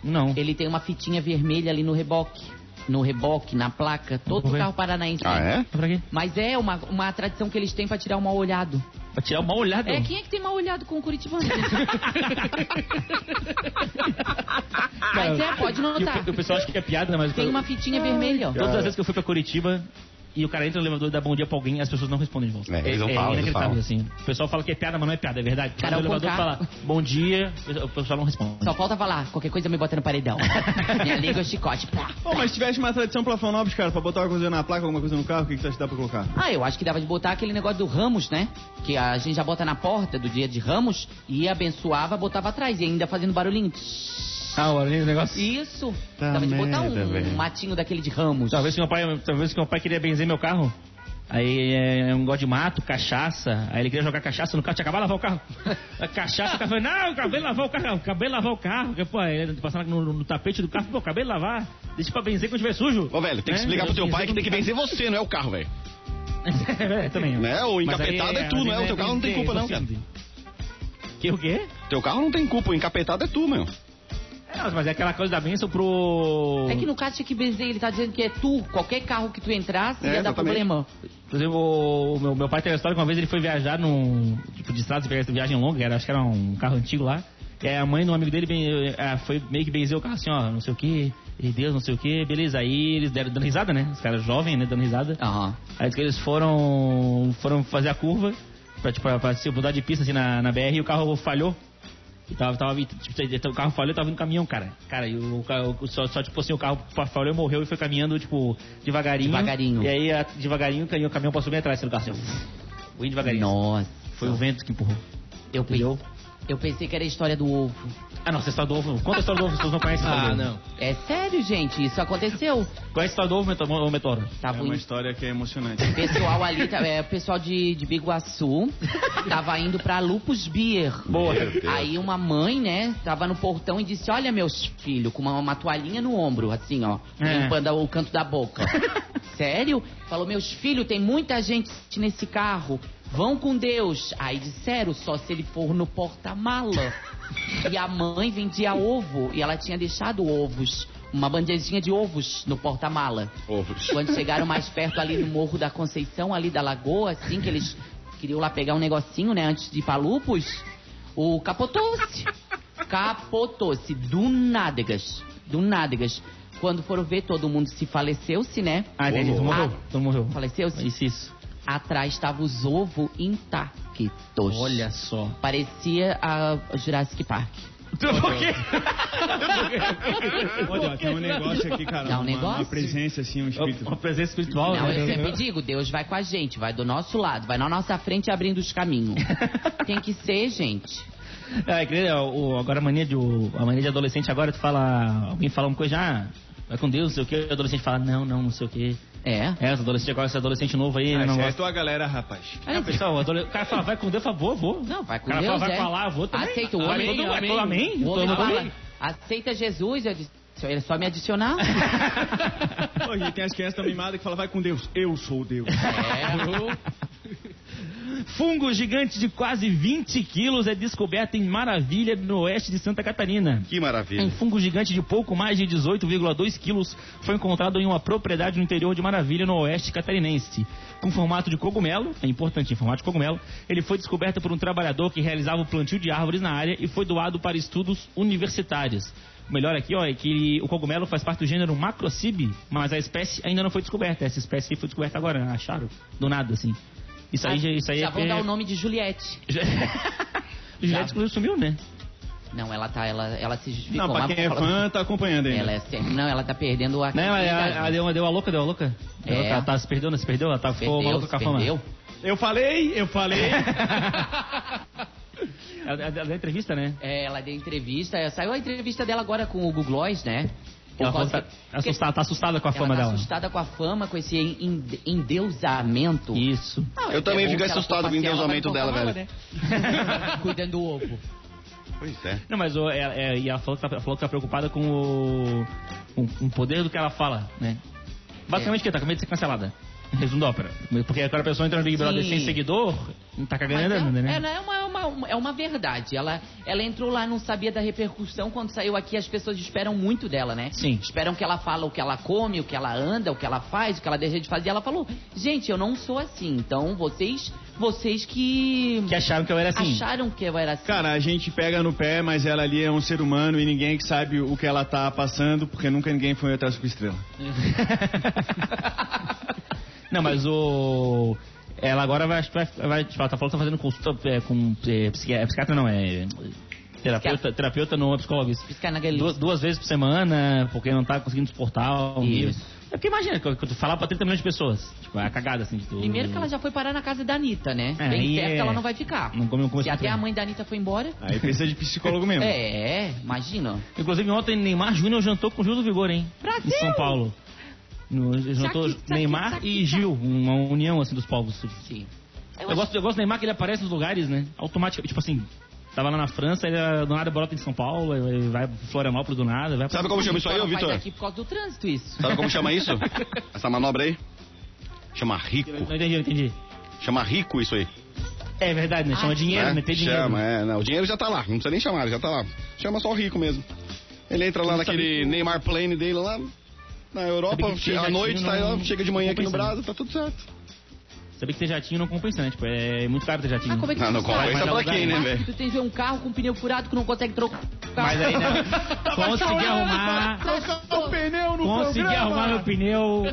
Speaker 5: Não.
Speaker 4: Ele tem uma fitinha vermelha ali no reboque. No reboque, na placa. Todo carro paranaense
Speaker 2: Ah, é?
Speaker 5: Pra quê?
Speaker 4: Mas é uma, uma tradição que eles têm pra tirar um mal olhado.
Speaker 5: Pra tirar uma olhada.
Speaker 4: É, quem é que tem mal olhado com o Curitibano? Mas é, pode
Speaker 5: E
Speaker 4: notar.
Speaker 5: o, o pessoal acha que é piada, mas...
Speaker 4: Tem uma fitinha vermelha, ó.
Speaker 5: Todas as vezes que eu fui pra Curitiba e o cara entra no elevador e dá bom dia pra alguém, as pessoas não respondem de volta.
Speaker 2: É, eles não falam, eles
Speaker 5: inacreditável,
Speaker 2: falam.
Speaker 5: assim. O pessoal fala que é piada, mas não é piada, é verdade.
Speaker 4: Cara,
Speaker 5: no
Speaker 4: ao
Speaker 5: elevador
Speaker 4: contrário.
Speaker 5: fala bom dia, o pessoal não responde.
Speaker 4: Só falta falar, qualquer coisa me bota no paredão. Minha língua é chicote. Pá.
Speaker 3: Pô, mas se tivesse uma tradição pra Florianópolis, cara, pra botar alguma coisa na placa, alguma coisa no carro, o que, que você acha que dá pra colocar?
Speaker 4: Ah, eu acho que dava de botar aquele negócio do Ramos, né? Que a gente já bota na porta do dia de Ramos e abençoava, botava atrás e ainda fazendo barulhinho.
Speaker 5: Ah, o negócio...
Speaker 4: Isso.
Speaker 2: Tá
Speaker 4: de botar
Speaker 2: merda,
Speaker 4: um,
Speaker 2: velho.
Speaker 4: matinho daquele de Ramos.
Speaker 5: Talvez que meu pai, talvez que meu pai queria benzer meu carro. Aí é um negócio de mato, cachaça. Aí ele queria jogar cachaça no carro, tinha acabado de lavar o carro. A cachaça, o cara falou, não, acabei de lavar o carro, acabei de lavar o carro. Porque, pô, ele passando no, no tapete do carro, pô, acabei de lavar. Deixa pra benzer quando tiver sujo.
Speaker 2: Ô, velho, tem que
Speaker 5: Né?
Speaker 2: explicar pro teu pai que tem que
Speaker 5: Benzer
Speaker 2: você, não é o carro, velho.
Speaker 5: é, também.
Speaker 2: Né? O
Speaker 5: Mas aí,
Speaker 2: encapetado é tu, não é? O teu carro não tem
Speaker 5: benzer,
Speaker 2: culpa, não, cara.
Speaker 5: Que o quê?
Speaker 2: Teu carro não tem culpa, o encapetado é tu, meu.
Speaker 5: É, mas é aquela coisa da benção pro...
Speaker 4: É que no caso tinha que benzer, ele tá dizendo que é tu, qualquer carro que tu entrasse
Speaker 2: É,
Speaker 4: ia dar problema.
Speaker 5: Inclusive, o meu, meu pai tem uma história que uma vez ele foi viajar num. Tipo, de estrada, pegar essa viagem longa, era, acho que era um carro antigo lá. E aí a mãe de um amigo dele ben- eh, foi meio que benzer o carro assim, ó, não sei o que, Deus, não sei o que, beleza. Aí eles deram dando risada, né? Os caras jovens, né? Dando risada.
Speaker 4: Aham.
Speaker 5: Aí que eles foram, foram fazer a curva pra, tipo, pra, pra se mudar de pista assim na, na BR e o carro falhou. E tava, tava, tipo, o carro falhou e tava vindo caminhão, cara. Cara, e o, carro- o- só, só, tipo assim, o carro falhou, morreu e foi caminhando, tipo, devagarinho.
Speaker 4: Devagarinho.
Speaker 5: E aí, a- devagarinho, o caminhão passou bem atrás do carro, assim, bem devagarinho.
Speaker 4: Nossa.
Speaker 5: Foi o vento que empurrou.
Speaker 4: Eu,
Speaker 5: Entendeu?
Speaker 4: Eu pensei que era a história do ovo.
Speaker 5: Ah, não, essa história do ovo. Conta a história do ovo, vocês não conhecem
Speaker 7: Ah,
Speaker 5: do ovo.
Speaker 7: não.
Speaker 4: É sério, gente, isso aconteceu.
Speaker 5: Conhece a história do ovo, Meto- Meteoro?
Speaker 4: Tava
Speaker 3: É
Speaker 4: o
Speaker 3: uma história que é emocionante.
Speaker 4: pessoal ali, tá- é, o pessoal de, de Biguaçu, tava indo pra Lupus Beer.
Speaker 5: Boa.
Speaker 4: Aí uma mãe, né, tava no portão e disse, olha meus filhos, com uma, uma toalhinha no ombro, assim, ó,
Speaker 5: É.
Speaker 4: limpando o canto da boca. Sério? Falou, meus filhos, tem muita gente nesse carro, vão com Deus. Aí disseram, só se ele for no porta-mala. E a mãe vendia ovo, e ela tinha deixado ovos, uma bandejinha de ovos no porta-mala.
Speaker 2: Ovos.
Speaker 4: Quando chegaram mais perto ali no Morro da Conceição, ali da Lagoa, assim, que eles queriam lá pegar um negocinho, né, antes de ir pra Lupus, o capotou-se. Capotou-se, do nádegas. Do nádegas. Quando foram ver, todo mundo se faleceu-se, né?
Speaker 5: Ah, entendi. Tu morreu.
Speaker 4: Ah.
Speaker 5: Tu morreu.
Speaker 4: Faleceu-se.
Speaker 5: Isso, isso.
Speaker 4: Atrás estavam os ovos intactos.
Speaker 5: Olha só.
Speaker 4: Parecia a Jurassic Park.
Speaker 5: Por quê?
Speaker 3: Olha, tem um negócio aqui, cara.
Speaker 4: Dá um
Speaker 3: uma,
Speaker 4: negócio?
Speaker 3: uma presença, assim, um espírito.
Speaker 5: Uma presença espiritual.
Speaker 4: Não,
Speaker 5: né?
Speaker 4: eu sempre digo, Deus vai com a gente, vai do nosso lado, vai na nossa frente abrindo os caminhos. Tem que ser, gente.
Speaker 5: É, agora a mania, de, a mania de adolescente, agora tu fala, alguém fala uma coisa, ah, vai com Deus, não sei o que, o adolescente fala, não, não, não sei o que.
Speaker 4: É.
Speaker 5: É, os adolescentes agora, esse adolescente novo aí,
Speaker 3: Ah,
Speaker 5: não
Speaker 3: é a tua galera, rapaz.
Speaker 5: É, pessoal, o, adole- o cara fala, vai com Deus, fala, vou, vou.
Speaker 4: Não, vai com
Speaker 5: o cara
Speaker 4: Deus,
Speaker 5: fala, vai
Speaker 4: é.
Speaker 5: falar, vou também.
Speaker 4: Aceita o
Speaker 5: Vai
Speaker 4: homem,
Speaker 5: todo mundo,
Speaker 7: amém.
Speaker 5: todo amém.
Speaker 4: O homem
Speaker 5: todo
Speaker 4: fala,
Speaker 5: amém.
Speaker 4: aceita Jesus, eu disse, é só me adicionar.
Speaker 3: Hoje tem as crianças tão mimadas que falam, vai com Deus. Eu sou Deus.
Speaker 5: Fungo gigante de quase 20 quilos é descoberto em Maravilha, no oeste de Santa Catarina.
Speaker 2: Que maravilha.
Speaker 5: Um fungo gigante de pouco mais de 18,2 quilos foi encontrado em uma propriedade no interior de Maravilha, no oeste catarinense. Com formato de cogumelo, é importante, em formato de cogumelo, ele foi descoberto por um trabalhador que realizava o plantio de árvores na área e foi doado para estudos universitários. O melhor aqui, ó, é que o cogumelo faz parte do gênero Macrocib, mas a espécie ainda não foi descoberta. Essa espécie foi descoberta agora, acharam? Do nada, assim. Isso aí, já- isso aí
Speaker 4: Já
Speaker 5: é...
Speaker 4: vão dar o nome de Juliette.
Speaker 5: Juliette inclusive sumiu, né?
Speaker 4: Não, ela tá, ela, ela se justificou.
Speaker 3: Não, pra quem é fã, tá acompanhando ainda.
Speaker 4: Ela é sempre, não, ela tá perdendo a
Speaker 5: Né, mas
Speaker 4: credibilidade.
Speaker 5: ela, ela deu, uma- deu a louca, deu a louca.
Speaker 4: É.
Speaker 5: Ela tá, tá se perdendo, se perdeu, ela tá, ficou
Speaker 4: Perdeu,
Speaker 5: maluca com a
Speaker 4: se
Speaker 5: fama.
Speaker 4: perdeu.
Speaker 3: Eu falei, eu falei.
Speaker 5: Ela, ela deu entrevista, né?
Speaker 4: É, ela deu entrevista, é, saiu a entrevista dela agora com o Google Gloss, né?
Speaker 5: Ela que tá
Speaker 4: que-
Speaker 5: assustada, tá assustada com a
Speaker 4: ela
Speaker 5: fama
Speaker 4: tá
Speaker 5: dela.
Speaker 4: assustada com a fama, com esse en- endeusamento.
Speaker 5: Isso.
Speaker 4: Não,
Speaker 2: Eu
Speaker 4: é
Speaker 2: também
Speaker 4: que ela
Speaker 2: assustado com o endeusamento dela, velho.
Speaker 4: né? Cuidando do ovo.
Speaker 2: Pois é.
Speaker 5: Não, mas ela- é, e ela falou, que tá, ela falou que tá preocupada com o, com, com o poder do que ela fala, né? Basicamente o que? Tá com medo de ser cancelada. Resumo da ópera. Porque agora a pessoa entra no Big Brother
Speaker 4: Sim.
Speaker 5: sem seguidor, não tá cagando andando,
Speaker 4: é,
Speaker 5: né?
Speaker 4: é, né, uma, uma, uma, é uma verdade. Ela, ela entrou lá, não sabia da repercussão. Quando saiu aqui, as pessoas esperam muito dela, né?
Speaker 5: Sim.
Speaker 4: Esperam que ela fala o que ela come, o que ela anda, o que ela faz, o que ela deixa de fazer. Ela falou, gente, eu não sou assim. Então, vocês, vocês que...
Speaker 5: Que acharam que eu era assim.
Speaker 4: Acharam que eu era assim.
Speaker 3: Cara, a gente pega no pé, mas ela ali é um ser humano e ninguém que sabe o que ela tá passando, porque nunca ninguém foi atrás com estrela.
Speaker 5: Não, mas o. Ela agora vai, vai, vai ela tá falando que tá fazendo consulta é, com é, é, psiquiatra, não, é. Terapeuta, terapeuta no psicólogo.
Speaker 4: Psicanalista.
Speaker 5: Duas, duas vezes por semana, porque não tá conseguindo suportar o
Speaker 4: Isso.
Speaker 5: É porque imagina, que que eu falar pra 30 milhões de pessoas. Tipo, é a cagada assim de tudo.
Speaker 4: Primeiro que ela já foi parar na casa da Anitta, né?
Speaker 5: É,
Speaker 4: Bem
Speaker 5: e
Speaker 4: perto
Speaker 5: é-
Speaker 4: ela não vai ficar.
Speaker 5: Não come- não come
Speaker 4: Se até a mãe da Anitta foi embora.
Speaker 3: Aí precisa de psicólogo mesmo.
Speaker 4: É, imagina.
Speaker 5: Inclusive, ontem Neymar Júnior jantou com o Gil do Vigor, hein?
Speaker 4: Brasil!
Speaker 5: Em São Paulo. No,
Speaker 4: saque,
Speaker 5: Neymar e. Gil, uma união assim dos povos.
Speaker 4: Sim.
Speaker 5: Eu gosto, eu gosto do Neymar que ele aparece nos lugares, né? Automaticamente, tipo assim, tava lá na França, ele do nada brota em São Paulo, ele vai pro Florianópolis do nada, vai pra...
Speaker 2: Sabe como chama isso aí, ô Vitor?
Speaker 4: aqui por causa do trânsito, isso.
Speaker 2: Sabe como chama isso? Essa manobra aí? Chama rico.
Speaker 5: Não entendi, não entendi.
Speaker 2: Chama rico isso aí.
Speaker 5: É verdade, né? Chama
Speaker 4: Ah,
Speaker 5: dinheiro,
Speaker 2: né?
Speaker 5: meter dinheiro.
Speaker 2: Chama, é. Não, o dinheiro já tá lá. Não precisa nem chamar, já tá lá. Chama só o rico mesmo. Ele entra lá
Speaker 5: Não
Speaker 2: naquele. Neymar Plane dele lá na Europa, à noite,
Speaker 5: não-
Speaker 2: sai lá, chega de manhã aqui no
Speaker 5: né?
Speaker 2: Brasil, tá tudo certo.
Speaker 5: Sabia que ter jatinho não compensa, né? Tipo, é muito caro ter jatinho.
Speaker 4: Mas como é que
Speaker 2: Não,
Speaker 4: tu
Speaker 2: não compensa
Speaker 5: Mas
Speaker 2: pra
Speaker 5: não
Speaker 2: quem, né, velho?
Speaker 4: Tu tem que ver um carro com pneu furado que não consegue trocar.
Speaker 5: Mas aí, né? Consegui arrumar...
Speaker 3: o pneu no
Speaker 5: Consegui
Speaker 3: programa.
Speaker 5: arrumar meu pneu.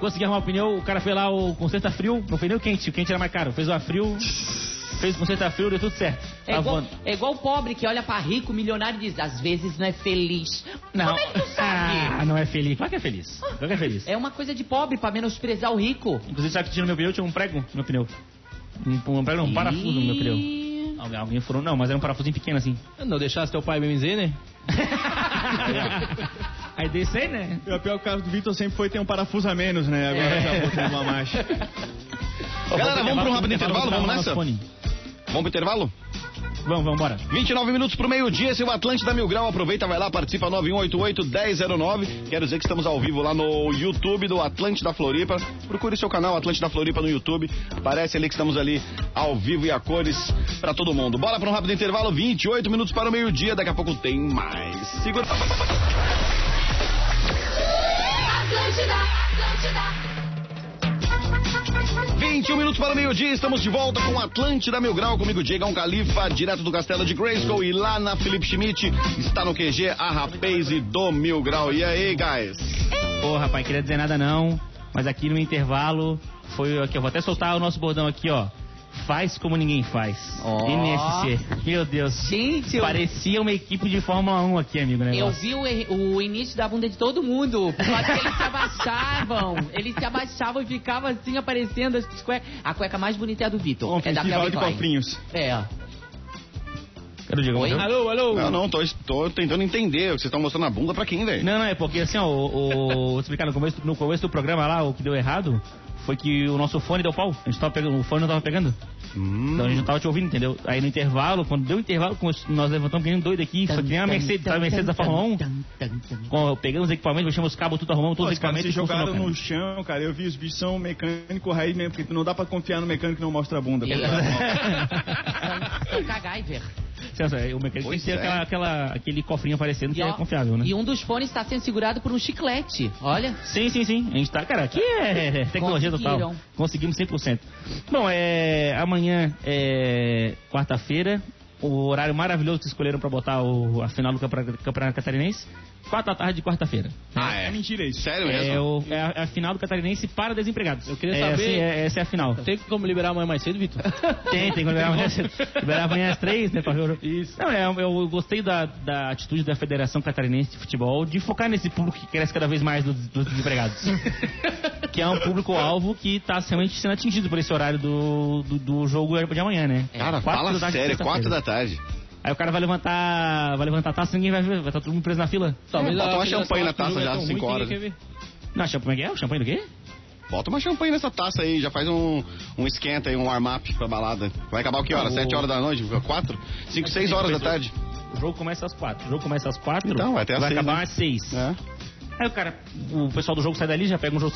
Speaker 5: Consegui arrumar o pneu, o cara foi lá, o conserto a frio, no pneu quente, o quente era mais caro. Fez o a frio, fez o conserto a frio, deu tudo certo.
Speaker 4: É
Speaker 5: Tá
Speaker 4: igual, é igual o pobre que olha pra rico, milionário e diz, às vezes não é feliz.
Speaker 5: Não.
Speaker 4: Como é que tu sabe?
Speaker 5: Ah, não é feliz. Claro que é feliz. Claro que é feliz.
Speaker 4: É uma coisa de pobre pra menosprezar o rico.
Speaker 5: Inclusive, sabe que tinha no meu pneu? Tinha um prego no meu pneu. Um, um prego, não, um parafuso no meu pneu. Alguém, alguém furou, não, mas era um parafusinho pequeno assim.
Speaker 7: Não deixasse teu pai bem dizer, né?
Speaker 5: Aí desse aí, né?
Speaker 3: E o pior caso do Vitor sempre foi ter um parafuso a menos, né? Agora
Speaker 4: É.
Speaker 3: já botou uma marcha.
Speaker 2: Galera, vamos pra um rápido intervalo? Vamos nessa? Vamos pro intervalo?
Speaker 5: Vamos, vamos, bora.
Speaker 2: 29 minutos pro meio-dia, esse é o Atlântida Mil Grau. Aproveita, vai lá, participa 9188-1009. Quero dizer que estamos ao vivo lá no YouTube do Atlântida Floripa. Procure seu canal Atlântida Floripa no YouTube. Aparece ali que estamos ali ao vivo e a cores pra todo mundo. Bora pra um rápido intervalo, 28 minutos para o meio-dia. Daqui a pouco tem mais. Segura.
Speaker 8: Atlântida, Atlântida.
Speaker 2: 21 minutos para o meio-dia, estamos de volta com Atlântida Mil Grau, comigo Diegão Califa, direto do Castelo de Grayskull e lá na Felipe Schmidt está no QG a Rapaze do Mil Grau. E aí, guys?
Speaker 5: Pô, rapaz, queria dizer nada não, mas aqui no intervalo foi aqui, eu vou até soltar o nosso bordão aqui, ó. Faz como ninguém faz.
Speaker 4: Ó.
Speaker 5: NSC. Meu Deus.
Speaker 4: Gente, eu,
Speaker 5: Parecia uma equipe de Fórmula 1 aqui, amigo, né?
Speaker 4: eu vi o, er- o início da bunda de todo mundo. Por causa que eles se abaixavam. Eles se abaixavam e ficavam assim aparecendo as cuecas. A cueca mais bonita é a do Vitor.
Speaker 3: Um
Speaker 4: é da
Speaker 3: festival de cofrinhos.
Speaker 4: É.
Speaker 5: Cadê o Diego?
Speaker 4: Oi?
Speaker 5: Morreu?
Speaker 7: Alô, alô.
Speaker 2: Não, não, tô, tô tentando entender. Vocês estão mostrando a bunda pra quem, velho?
Speaker 5: Não, não, é porque assim, ó, o, o, vou explicar, no começo, no começo do programa lá, o que deu errado foi que o nosso fone deu pau. A gente tava pegando, o fone não tava pegando.
Speaker 2: Hum.
Speaker 5: Então a gente não tava te ouvindo, entendeu? Aí no intervalo, quando deu o intervalo, nós levantamos que nem um doido aqui, foi que nem a Mercedes, a Mercedes da Fórmula 1? Com- Pegamos os equipamentos, deixamos os cabos, tudo arrumamos, todos
Speaker 3: Pô,
Speaker 5: os equipamentos. e
Speaker 3: jogaram no chão, cara. Eu vi os bichos são mecânico raiz mesmo, porque não dá pra confiar no mecânico que não mostra a bunda.
Speaker 4: E-
Speaker 5: cara.
Speaker 4: São Cagaiver.
Speaker 5: Sim, sim, O mecânico tem que ter
Speaker 2: é.
Speaker 5: aquela, aquela- aquele cofrinho aparecendo que
Speaker 4: E, ó,
Speaker 5: é confiável, né?
Speaker 4: E um dos fones está sendo segurado por um chiclete. Olha.
Speaker 5: Sim, sim, sim. A gente tá, cara, aqui é tecnologia total. Conseguimos 100%. Bom, é, amanhã é quarta-feira. O horário maravilhoso que escolheram pra botar o, a final do Campeonato Campeonato Catarinense. Quatro da tarde de quarta-feira.
Speaker 2: Ah,
Speaker 3: É
Speaker 2: é?
Speaker 3: mentira isso.
Speaker 2: Sério
Speaker 5: É,
Speaker 2: mesmo?
Speaker 5: o- é a, é a final do Catarinense para desempregados.
Speaker 7: Eu queria
Speaker 5: É,
Speaker 7: saber-
Speaker 5: assim, é- essa é a final.
Speaker 7: Tem como liberar amanhã mais cedo, Vitor?
Speaker 5: Tem, tem que liberar amanhã, liberar amanhã às três, né? Pra ver o... Isso. Não, é, eu gostei da, da atitude da Federação Catarinense de Futebol de focar nesse público que cresce cada vez mais dos, dos desempregados. que é um público-alvo que tá realmente sendo atingido por esse horário do, do, do jogo de amanhã, né?
Speaker 2: Cara,
Speaker 5: Quatro
Speaker 2: fala
Speaker 5: da tarde de
Speaker 2: sério,
Speaker 5: sexta-feira.
Speaker 2: quatro da tarde.
Speaker 5: Aí o cara vai levantar. Vai levantar a taça e ninguém vai ver, vai estar todo mundo preso na fila.
Speaker 7: Talvez
Speaker 2: bota
Speaker 7: a
Speaker 2: uma champanhe na
Speaker 7: que o
Speaker 2: taça
Speaker 7: é
Speaker 2: já, cinco
Speaker 7: que
Speaker 2: horas.
Speaker 5: Não, champanhe, é é? O champanhe do quê?
Speaker 2: Bota uma champanhe nessa taça aí, já faz um, um esquenta aí, um warm-up pra balada. Vai acabar o que hora?
Speaker 5: Ah, o-
Speaker 2: Sete horas da noite? Quatro? Cinco, seis horas da tarde.
Speaker 5: O jogo começa às quatro. O jogo começa às quatro.
Speaker 2: Então, vai até às seis,
Speaker 5: acabar
Speaker 2: né?
Speaker 5: às seis.
Speaker 2: É.
Speaker 5: Aí o cara, o pessoal do jogo sai dali, já pega um jogo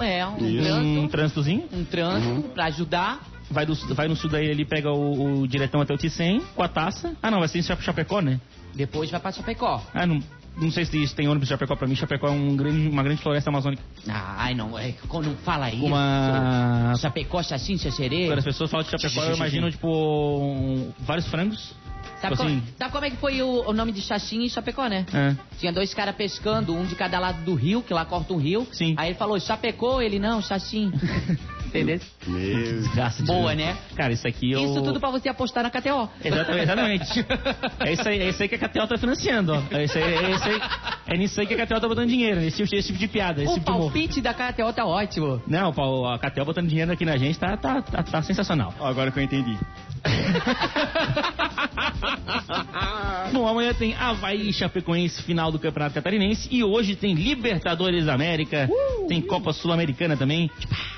Speaker 4: É, um
Speaker 2: Isso.
Speaker 5: um
Speaker 4: trânsito,
Speaker 5: trânsitozinho.
Speaker 4: um trânsito
Speaker 2: Uhum.
Speaker 4: pra ajudar.
Speaker 5: Vai, do, vai no sul daí ali, pega o, o diretão até o Ticem com a taça. Ah, não, vai ser em Chape- Chapecó, né?
Speaker 4: Depois vai pra Chapecó.
Speaker 5: Ah, não, não sei se tem ônibus de Chapecó pra mim. Chapecó é um grande, uma grande floresta amazônica.
Speaker 4: Ai, não, é, não fala isso.
Speaker 5: Uma...
Speaker 4: Chapecó, Xaxim, Xaxerê.
Speaker 5: Quando as pessoas falam de Chapecó, eu imagino, tipo, um- vários frangos.
Speaker 4: Sabe,
Speaker 5: tipo
Speaker 4: como,
Speaker 5: assim,
Speaker 4: sabe como é que foi o, o nome de Xaxim e Chapecó, né?
Speaker 5: é.
Speaker 4: Tinha dois caras pescando, um de cada lado do rio, que lá corta um rio.
Speaker 5: Sim.
Speaker 4: Aí ele falou, Chapecó, ele não, Xaxim. Entendeu?
Speaker 2: Meu.
Speaker 5: Desgraça de
Speaker 4: Boa,
Speaker 5: Deus.
Speaker 4: né?
Speaker 5: Cara, isso aqui eu...
Speaker 4: Isso tudo pra você apostar na KTO.
Speaker 5: Exatamente, exatamente. É isso aí, é isso aí que a KTO tá financiando, ó. É, isso aí, é, isso aí, é nisso aí que a KTO tá botando dinheiro, esse, esse tipo de piada, esse
Speaker 4: O
Speaker 5: tipo de humor.
Speaker 4: palpite da KTO tá ótimo.
Speaker 5: Não, Paulo, a KTO botando dinheiro aqui na gente tá, tá, tá, tá sensacional.
Speaker 3: Ó, agora que eu entendi.
Speaker 5: Bom, amanhã tem Havaí e Chapecoense, final do Campeonato Catarinense. E hoje tem Libertadores da América, tem Copa Sul-Americana também.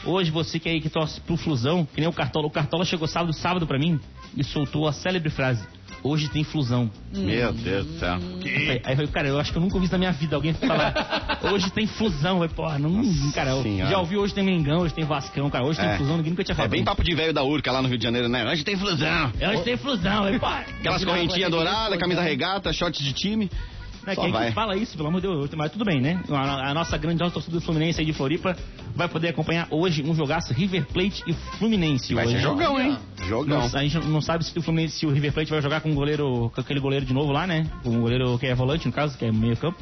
Speaker 5: Hoje você que aí que torce pro Flusão, que nem o Cartola. O Cartola chegou sábado, sábado pra mim e soltou a célebre frase. Hoje tem Flusão.
Speaker 2: Meu Deus do céu.
Speaker 5: Aí, aí eu falei, cara, eu acho que eu nunca ouvi isso na minha vida alguém falar. Hoje tem Flusão. Eu falei, porra, não, cara, eu
Speaker 2: Senhora.
Speaker 5: já ouvi hoje tem Mengão, hoje tem Vascão, cara, hoje tem
Speaker 2: É.
Speaker 5: Flusão, ninguém nunca tinha
Speaker 2: É
Speaker 5: falado.
Speaker 2: bem papo de velho da Urca lá no Rio de Janeiro, né? Hoje tem flusão.
Speaker 5: Hoje tem Flusão, aí, pô.
Speaker 2: Aquelas correntinhas douradas, camisa regata, short de time.
Speaker 5: É,
Speaker 2: Só
Speaker 5: quem
Speaker 2: vai.
Speaker 5: fala isso, pelo amor de Deus, mas tudo bem, né? A, a nossa grandiosa torcida do Fluminense aí de Floripa vai poder acompanhar hoje um jogaço River Plate e Fluminense.
Speaker 2: Vai
Speaker 5: hoje.
Speaker 2: ser jogão, hein? Jogão.
Speaker 5: Não, a gente não sabe se o Fluminense, se o River Plate vai jogar com o goleiro, com aquele goleiro de novo lá, né? Com o goleiro que é volante, no caso, que é meio campo.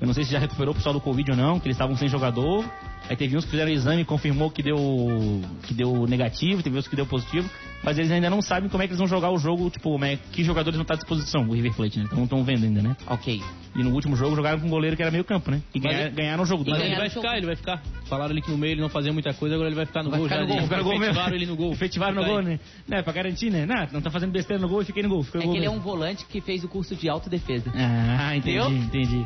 Speaker 5: Eu não sei se já recuperou o pessoal do Covid ou não, que eles estavam sem jogador. Aí teve uns que fizeram o exame e confirmou que deu, que deu negativo, teve outros que deu positivo. Mas eles ainda não sabem como é que eles vão jogar o jogo, tipo, como é, que jogadores vão estar à disposição, o River Plate, né? Então estão vendo ainda, né?
Speaker 4: Ok.
Speaker 5: E no último jogo jogaram com um goleiro que era meio campo, né? E
Speaker 7: Mas
Speaker 5: ganha-
Speaker 7: ele-
Speaker 5: ganharam o jogo.
Speaker 7: Mas ele vai ficar, ele vai ficar. Falaram ali que no meio ele não fazia muita coisa, agora ele vai ficar no
Speaker 4: Vai
Speaker 7: gol
Speaker 4: ficar
Speaker 7: já.
Speaker 4: no gol,
Speaker 5: ficar no gol mesmo.
Speaker 7: Efetivaram ele no gol.
Speaker 5: Efetivaram no gol,
Speaker 7: aí.
Speaker 5: né? né? Pra garantir, né? Não, não tá fazendo besteira no gol e fiquei no gol. Fiquei
Speaker 4: É
Speaker 5: no
Speaker 4: que
Speaker 5: gol
Speaker 4: ele é um volante que fez o curso de autodefesa.
Speaker 5: Ah, entendi,
Speaker 4: Viu?
Speaker 5: entendi.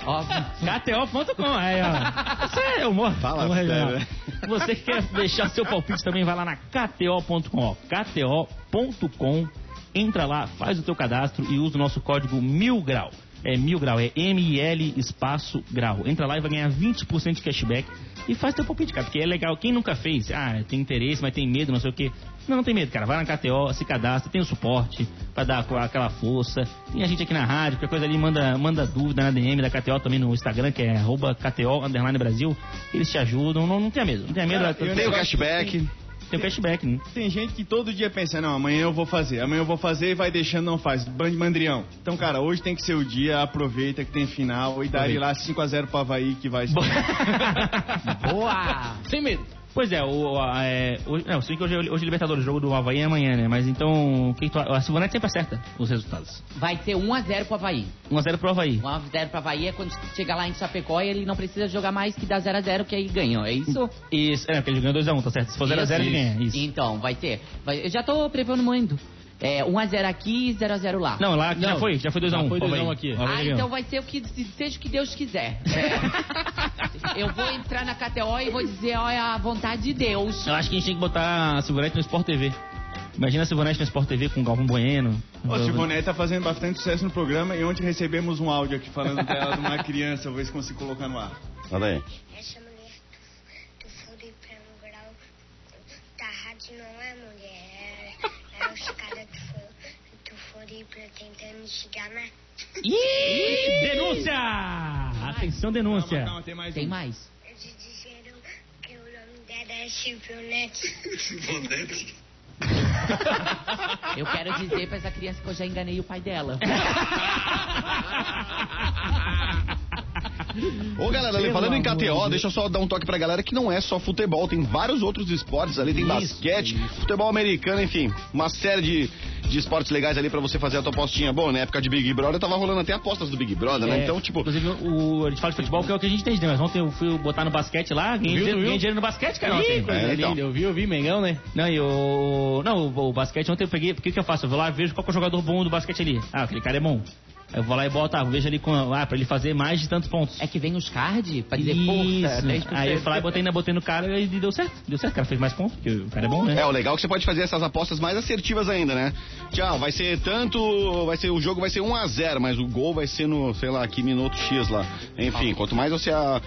Speaker 5: KTO.com, aí ó. Isso é humor.
Speaker 2: Fala
Speaker 5: humor
Speaker 2: sério,
Speaker 5: regional.
Speaker 2: né?
Speaker 5: Você que quer deixar seu palpite também, vai lá na KTO.com. KTO.com, entra lá, faz o teu cadastro e usa o nosso código mil grau. É mil grau, é M-I-L espaço grau. Entra lá e vai ganhar 20% de cashback e faz teu palpite, cara, porque é legal. Quem nunca fez, ah, tem interesse, mas tem medo, não sei o quê. Não, não tem medo, cara. Vai na KTO, se cadastra, tem o suporte pra dar aquela força. Tem a gente aqui na rádio, qualquer coisa ali, manda, manda dúvida na DM da KTO também no Instagram, que é arroba KTO underline Brasil. Eles te ajudam, não, não tenha medo. Não tenha medo.
Speaker 3: Cara,
Speaker 5: tem,
Speaker 3: eu
Speaker 2: Tem o cashback.
Speaker 5: tem o cashback, né?
Speaker 3: Tem gente que todo dia pensa, não, amanhã eu vou fazer, amanhã eu vou fazer e vai deixando, não faz. Band mandrião. Então, cara, hoje tem que ser o dia, aproveita que tem final e dá ele lá 5x0 pro Havaí que vai.
Speaker 4: Boa!
Speaker 7: Sem medo.
Speaker 5: Pois é, o, a, é, hoje, não, eu sei que hoje, hoje é Libertadores, o jogo do Havaí é amanhã, né? Mas então, o que que tu, a Silvanete sempre acerta os resultados.
Speaker 4: Vai ser 1x0 pro Havaí.
Speaker 5: 1x0 pro Havaí.
Speaker 4: 1x0 pro Havaí é quando chegar lá em Chapecó e ele não precisa jogar mais que dar 0x0 que aí ganham, é isso?
Speaker 5: Isso, é, porque ele ganhou 2x1, tá certo? Se for 0x0, ele ganha. Isso.
Speaker 4: Então, vai ter. Vai- eu já tô prevendo muito. É, 1x0 aqui e 0x0 lá.
Speaker 5: Não, lá já
Speaker 7: Não,
Speaker 5: foi, já foi 2x1.
Speaker 7: já foi
Speaker 5: pro
Speaker 7: 2 a 1
Speaker 5: Havaí.
Speaker 7: aqui.
Speaker 5: O Havaí
Speaker 4: Ah,
Speaker 5: ganhou.
Speaker 4: então vai ser o que seja o que Deus quiser. É. Eu vou entrar na KTO e vou dizer, olha, a vontade de Deus.
Speaker 5: Eu acho que a gente tem que botar a Silvanete no Sport TV. Imagina a Silvanete no Sport TV com o Galvão Bueno.
Speaker 3: O Silvonete tá fazendo bastante sucesso no programa e ontem recebemos um áudio aqui falando dela de uma criança, vou ver se consigo colocar no ar.
Speaker 2: Olha aí.
Speaker 9: Essa mulher do, do Floripa no grau da rádio não é mulher. É os caras do, Flo- Floripa tentando chegar na.
Speaker 5: Ih, denúncia! Atenção, denúncia.
Speaker 3: Calma, calma, tem mais
Speaker 4: Tem
Speaker 3: um.
Speaker 4: mais.
Speaker 9: Eles disseram que o nome dela é Silvionete.
Speaker 4: Eu quero dizer pra essa criança que eu já enganei o pai dela.
Speaker 2: Ô galera,
Speaker 5: Pelo
Speaker 2: falando em KTO,
Speaker 5: Deus.
Speaker 2: deixa eu só dar um toque pra galera que não é só futebol, tem vários outros esportes ali, tem
Speaker 5: Isso,
Speaker 2: basquete, futebol americano, enfim, uma série de, de esportes legais ali pra você fazer a tua apostinha. Bom, na época de Big Brother tava rolando até apostas do Big Brother, né?
Speaker 5: É,
Speaker 2: Então, tipo,
Speaker 5: Inclusive, o, a gente fala de futebol que é o que a gente entende, né? Mas ontem eu fui botar no basquete lá, ganhei,
Speaker 7: Viu,
Speaker 5: dinheiro, ganhei dinheiro no basquete, cara.
Speaker 7: Ih,
Speaker 5: ontem.
Speaker 7: coisa
Speaker 2: É, então.
Speaker 7: linda. Eu vi, eu vi, Mengão, né?
Speaker 5: Não, e o. Não, o, o basquete ontem eu peguei. O que, que eu faço? Eu vou lá e vejo qual que é o jogador bom do basquete ali. Ah, aquele cara é bom. Eu vou lá e boto, ah, vejo ali com. Ah, pra ele fazer mais de tantos pontos.
Speaker 4: É que vem os cards pra dizer
Speaker 5: Isso.
Speaker 4: força. 10%.
Speaker 5: Aí eu fui lá e botei, ainda botei no cara e deu certo. Deu certo, o cara fez mais pontos, porque o cara é bom, né?
Speaker 2: É, o legal é que você pode fazer essas apostas mais assertivas ainda, né? Tchau, vai ser tanto. Vai ser, o jogo vai ser 1 a 0 mas o gol vai ser no, sei lá, que minuto X lá. Enfim, quanto mais você a-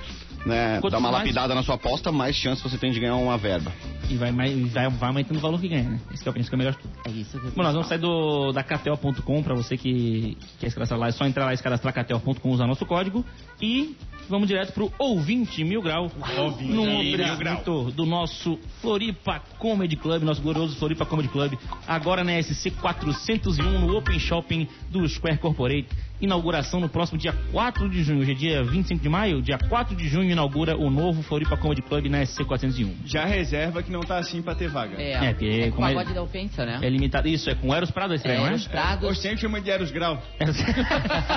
Speaker 2: né,
Speaker 5: Quanto
Speaker 2: dar uma
Speaker 5: mais-
Speaker 2: lapidada na sua aposta, mais chance você tem de ganhar uma verba.
Speaker 5: E vai, mais, vai, vai aumentando o valor que ganha, né? Isso que eu penso que é o melhor de tudo.
Speaker 4: É isso que eu
Speaker 5: Bom, nós vamos sair do, da KTO.com pra você que quer se cadastrar lá. É só entrar lá e se cadastrar KTO.com, usar nosso código. E vamos direto pro Ouvinte Mil Grau.
Speaker 3: Ouvinte
Speaker 5: Num
Speaker 3: Mil
Speaker 5: oferecimento do nosso Floripa Comedy Club, nosso glorioso Floripa Comedy Club. Agora na SC 401, no Open Shopping do Square Corporate. Inauguração no próximo dia 4 de junho. Hoje é dia 25 de maio. Dia 4 de junho inaugura o novo Floripa Comedy Club na SC 401.
Speaker 3: Já reserva que não tá assim pra ter vaga.
Speaker 4: É,
Speaker 5: É, porque
Speaker 4: é com
Speaker 5: é-
Speaker 4: pagode da ofensa, né?
Speaker 5: É limitado. Isso, é com Eros Prado a estreia, não é?
Speaker 4: os prados.
Speaker 3: Hoje sempre chama de Eros Grau.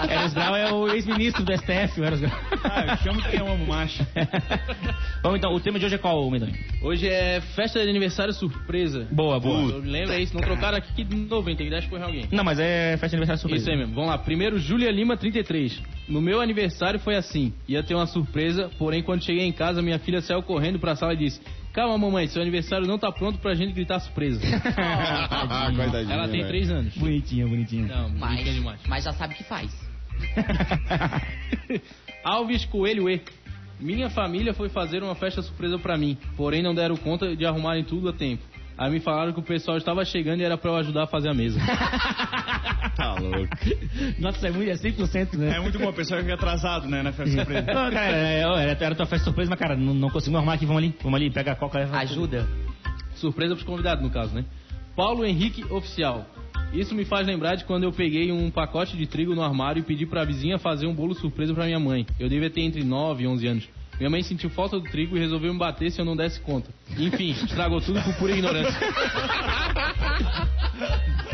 Speaker 5: Eros Grau é o ex-ministro do STF, o Eros Grau.
Speaker 3: Ah, eu chamo quem eu amo macho.
Speaker 5: Vamos então, o tema de hoje é qual, Medonho?
Speaker 7: Hoje é festa de aniversário surpresa.
Speaker 5: Boa, boa.
Speaker 7: Lembra isso? Não trocaram aqui de novo, hein? Tem que dar alguém.
Speaker 5: Não, mas é festa de aniversário surpresa.
Speaker 7: Isso aí mesmo. Vamos lá. Primeiro, Júlia Lima, 33. No meu aniversário foi assim. Ia ter uma surpresa, porém, quando cheguei em casa, minha filha saiu correndo pra sala e disse: Calma, mamãe, seu aniversário não tá pronto pra gente gritar surpresa.
Speaker 2: Ah, coitadinha,
Speaker 7: Ela tem
Speaker 2: velho.
Speaker 7: 3 anos.
Speaker 5: Bonitinha, bonitinha.
Speaker 7: Não,
Speaker 4: Mas,
Speaker 7: bonitinha demais.
Speaker 4: mas já sabe o que faz.
Speaker 7: Alves Coelho E. Minha família foi fazer uma festa surpresa pra mim, porém não deram conta de arrumarem tudo a tempo. Aí me falaram que o pessoal estava chegando e era pra eu ajudar a fazer a mesa.
Speaker 2: Tá louco.
Speaker 5: Nossa, é muito, é 100%, né?
Speaker 3: É muito bom, o pessoal fica atrasado, né, na festa surpresa.
Speaker 5: Não, cara, é, ó, era, era tua festa surpresa, mas, cara, não, não conseguimos arrumar aqui. Vamos ali, vamos ali, pega a coca. leva
Speaker 4: Ajuda.
Speaker 7: Surpresa pros convidados, no caso, né? Paulo Henrique Oficial. Isso me faz lembrar de quando eu peguei um pacote de trigo no armário e pedi pra vizinha fazer um bolo surpresa pra minha mãe. Eu devia ter entre 9 e 11 anos. Minha mãe sentiu falta do trigo e resolveu me bater se eu não desse conta. Enfim, estragou tudo por pura ignorância.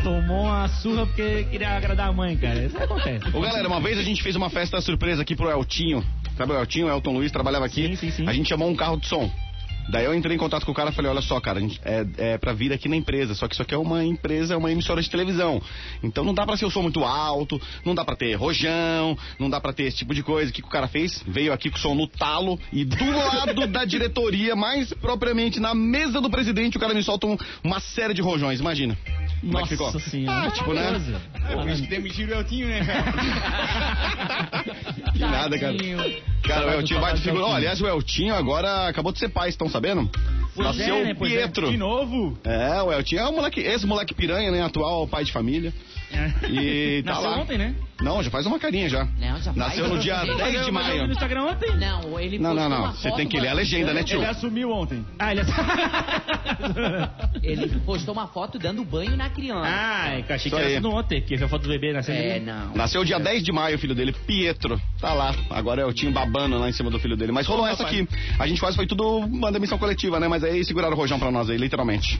Speaker 5: Tomou uma surra porque queria agradar a mãe, cara. Isso acontece.
Speaker 2: Ô galera, uma vez a gente fez uma festa surpresa aqui pro Eltinho. Sabe o Eltinho? O Elton Luiz trabalhava aqui.
Speaker 5: Sim, sim, sim.
Speaker 2: A gente chamou um carro de som. Daí eu entrei em contato com o cara e falei, olha só, cara, a gente, é, é pra vir aqui na empresa, só que isso aqui é uma empresa, é uma emissora de televisão. Então não dá pra ser o som muito alto, não dá pra ter rojão, não dá pra ter esse tipo de coisa. O que, que o cara fez? Veio aqui com o som no talo e do lado da diretoria, mais propriamente na mesa do presidente, o cara me solta um- uma série de rojões, imagina. Como é que ficou?
Speaker 5: Nossa senhora.
Speaker 2: Ah, tipo, né?
Speaker 3: Por isso que demitiram o Eltinho, né, cara?
Speaker 2: Que nada, cara. Cara, o Eltinho vai de figura. Ó, aliás, o Eltinho agora acabou de ser pai, estão sabendo?
Speaker 5: Pois
Speaker 2: Nasceu
Speaker 5: é, né? é.
Speaker 2: Pietro.
Speaker 3: De novo?
Speaker 2: É, o Eltinho é o moleque, esse moleque piranha, né? Atual pai de família. E tá
Speaker 5: Nasceu
Speaker 2: lá.
Speaker 5: ontem, né?
Speaker 2: Não, já faz uma carinha já.
Speaker 4: Não, já
Speaker 2: Nasceu
Speaker 4: faz.
Speaker 2: no dia
Speaker 4: Ele-
Speaker 2: 10 de maio.
Speaker 5: no Instagram ontem.
Speaker 4: Não, ele
Speaker 2: Não, não, não. Você tem que ler a legenda, né, tio?
Speaker 3: Ele assumiu ontem.
Speaker 5: Ah, ele...
Speaker 4: Ele postou uma foto dando banho na criança.
Speaker 5: ah, é eu achei
Speaker 2: Isso
Speaker 5: que era
Speaker 2: aí.
Speaker 5: tudo ontem, que foi a foto do bebê nascendo.
Speaker 4: é, não.
Speaker 2: Nasceu dia 10 de maio o filho dele, Pietro. Tá lá. Agora é o Eltinho babando lá em cima do filho dele. Mas rolou essa aqui. A gente quase foi tudo uma demissão coletiva, né? Mas aí seguraram o rojão pra nós aí, literalmente.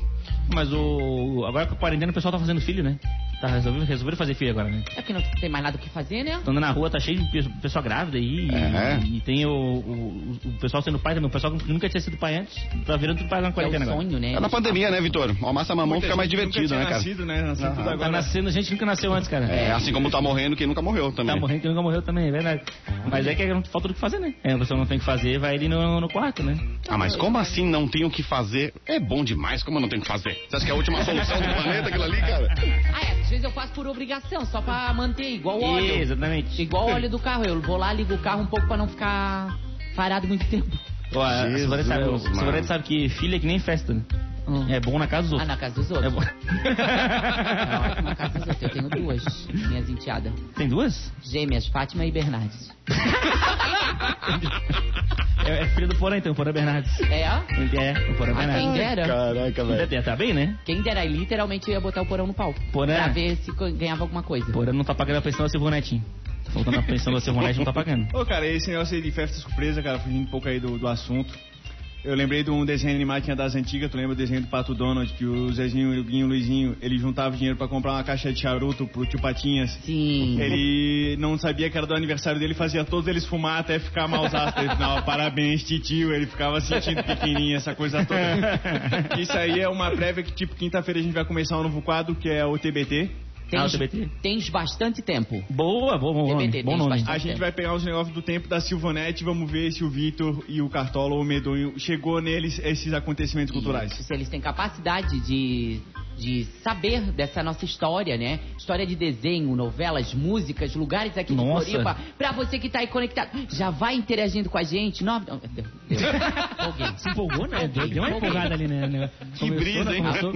Speaker 5: Mas o... Agora com a quarentena o pessoal tá fazendo filho, né? Tá resolvendo, resolveram fazer filho agora, né?
Speaker 4: É porque não tem mais nada o que fazer, né?
Speaker 5: Tô andando na rua, tá cheio de pe- pessoa grávida aí.
Speaker 2: É.
Speaker 5: E, e tem o, o, o pessoal sendo pai também. O pessoal que nunca tinha sido pai antes. Tá virando tudo pai na
Speaker 4: É o
Speaker 5: quarentena agora.
Speaker 4: sonho, né?
Speaker 2: É na pandemia, né, Vitor? O massa mamão
Speaker 3: Muita
Speaker 2: fica mais divertido,
Speaker 3: tinha
Speaker 2: né, cara?
Speaker 3: Nascido, né? Nascido tudo
Speaker 5: Tá
Speaker 3: agora.
Speaker 5: nascendo gente nunca nasceu antes, cara.
Speaker 2: É, assim como tá morrendo quem nunca morreu também.
Speaker 5: Tá morrendo que nunca morreu também, é verdade. Mas é que não falta do que fazer, né? É, a pessoa não tem o que fazer, vai ali no, no quarto, né?
Speaker 2: Ah, mas como assim não tem o que fazer? É bom demais, como eu não tenho o que fazer? Você acha que é a última solução do planeta aquilo ali, cara?
Speaker 4: Ah, é, às vezes eu faço por obrigação, só pra manter, igual o óleo.
Speaker 5: Exatamente.
Speaker 4: Igual o óleo do carro. Eu vou lá, ligo o carro um pouco pra não ficar parado muito tempo.
Speaker 5: Ó, a
Speaker 2: Jesus,
Speaker 5: sabe, o sabe que filho é que nem festa, né?
Speaker 4: Hum.
Speaker 5: É bom na casa dos
Speaker 4: Ah,
Speaker 5: outros.
Speaker 4: na casa dos
Speaker 5: É
Speaker 4: outros.
Speaker 5: bom.
Speaker 4: É ótimo na casa dos outros. Eu tenho duas, minhas enteadas.
Speaker 5: Tem duas?
Speaker 4: Gêmeas, Fátima e Bernardes.
Speaker 5: É, é filho do Porã, então, Porã Bernardes.
Speaker 4: É?
Speaker 5: É, o Porã
Speaker 4: Ah, quem
Speaker 5: Bernardes.
Speaker 4: dera.
Speaker 2: Caraca, velho.
Speaker 5: Tá bem, né?
Speaker 4: Quem dera, literalmente eu ia botar o porão no palco.
Speaker 5: Porã.
Speaker 4: Pra ver se ganhava alguma coisa.
Speaker 5: Porã não tá pagando a pensão da Silvonete. Tá faltando a pensão da Silvonete, não tá pagando.
Speaker 3: Ô, cara, esse negócio aí de festa surpresa, cara, fugindo um pouco aí do, do assunto. Eu lembrei de um desenho animado que tinha das antigas, tu lembra o desenho do Pato Donald, que o Zezinho, o Guinho, o Luizinho, ele juntava dinheiro pra comprar uma caixa de charuto pro tio Patinhas.
Speaker 4: Sim.
Speaker 3: Ele não sabia que era do aniversário dele, fazia todos eles fumar até ficar mausaço. Ele falava, parabéns, titio. Ele ficava sentindo pequenininho, essa coisa toda. Isso aí é uma prévia que, tipo, quinta-feira a gente vai começar um novo quadro, que é o TBT.
Speaker 5: Ah, o
Speaker 4: Tens,
Speaker 5: TBT?
Speaker 4: tens bastante tempo.
Speaker 5: Boa, bom, bom nome.
Speaker 4: TBT,
Speaker 5: Bom
Speaker 4: tem
Speaker 5: nome.
Speaker 3: A gente vai pegar os negócios do tempo da Silvanete e vamos ver se o Vitor e o Cartola ou o Medonho chegou neles esses acontecimentos culturais.
Speaker 4: Isso, se eles têm capacidade de de saber dessa nossa história, né? História de desenho, novelas, músicas, lugares aqui
Speaker 5: Nossa.
Speaker 4: de Floripa. Pra você que tá aí conectado, já vai interagindo com a gente. Não, não, deu, deu. Empolguei.
Speaker 5: Se empolgou, né? Deu, deu uma empolgada ali, né?
Speaker 2: Que brisa, hein?
Speaker 5: começou-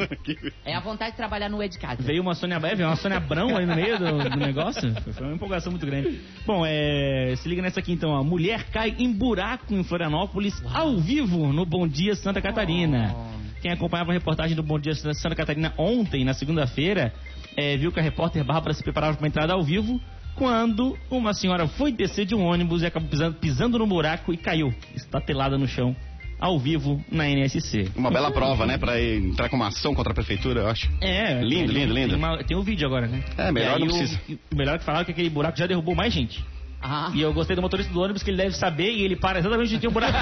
Speaker 4: É a vontade de trabalhar no de Casa.
Speaker 5: Veio uma Sônia Breve, uma Sônia Brão ali no meio do, do negócio. Foi- uma empolgação muito grande. Bom, é, se liga nessa aqui então. A mulher cai em buraco em Florianópolis ao vivo no Bom Dia Santa Catarina. Quem acompanhava a reportagem do Bom Dia Santa Catarina ontem, na segunda-feira, é, viu que a repórter Bárbara se preparava para uma entrada ao vivo quando uma senhora foi descer de um ônibus e acabou pisando, pisando no buraco e caiu, estatelada no chão, ao vivo na NSC.
Speaker 2: Uma bela prova, né? Pra entrar com uma ação contra a prefeitura, eu acho.
Speaker 5: É,
Speaker 2: Lindo, lindo, lindo.
Speaker 5: Tem, uma- tem um vídeo agora, né?
Speaker 2: É, melhor
Speaker 5: aí
Speaker 2: não
Speaker 5: o-
Speaker 2: precisa.
Speaker 5: O, melhor que falaram que aquele buraco já derrubou mais gente.
Speaker 4: Ah,
Speaker 5: E eu gostei do motorista do ônibus que ele deve saber e ele para exatamente onde tem um buraco.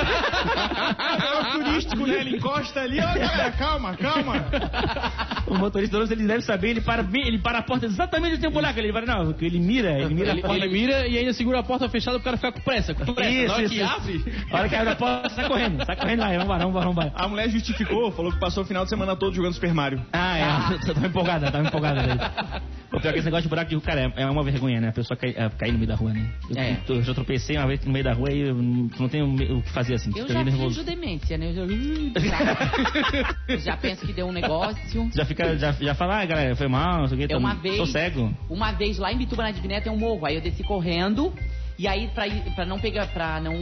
Speaker 3: É o turístico, né? Ele encosta ali, ó, galera, calma, calma.
Speaker 5: o motorista ônibus ele deve saber, ele para bem, ele para a porta exatamente onde tem um buraco. Ele vai, não, ele mira, ele mira
Speaker 7: Ele,
Speaker 5: a porta.
Speaker 7: ele mira e ainda segura a porta fechada pro cara ficar com pressa. Com pressa.
Speaker 5: Isso,
Speaker 7: Na hora
Speaker 5: isso,
Speaker 7: que
Speaker 5: isso.
Speaker 7: abre,
Speaker 5: A hora que abre a porta, sai correndo, sai correndo lá, vamos embora, vamos embora.
Speaker 3: A mulher justificou, falou que passou o final de semana todo jogando Super Mario.
Speaker 5: Ah, é, eu tava empolgada, tava empolgada. Daí. O pior é que esse negócio de buraco de rua, cara, é é uma vergonha, né? A pessoa cai- é, cair no meio da rua, né? Eu,
Speaker 4: É.
Speaker 5: eu já tropecei uma vez no meio da rua e eu não tenho o que fazer assim.
Speaker 4: eu já
Speaker 5: meio
Speaker 4: finjo demência, né? Eu já, já penso que deu um negócio.
Speaker 5: Já fica, já, já fala, ah, galera, foi mal, não sei o que,
Speaker 4: É
Speaker 5: tô-
Speaker 4: uma vez.
Speaker 5: sou cego.
Speaker 4: Uma vez lá em Bituba na Diviné tem um morro, aí eu desci correndo. E aí, pra, pra não pegar, pra não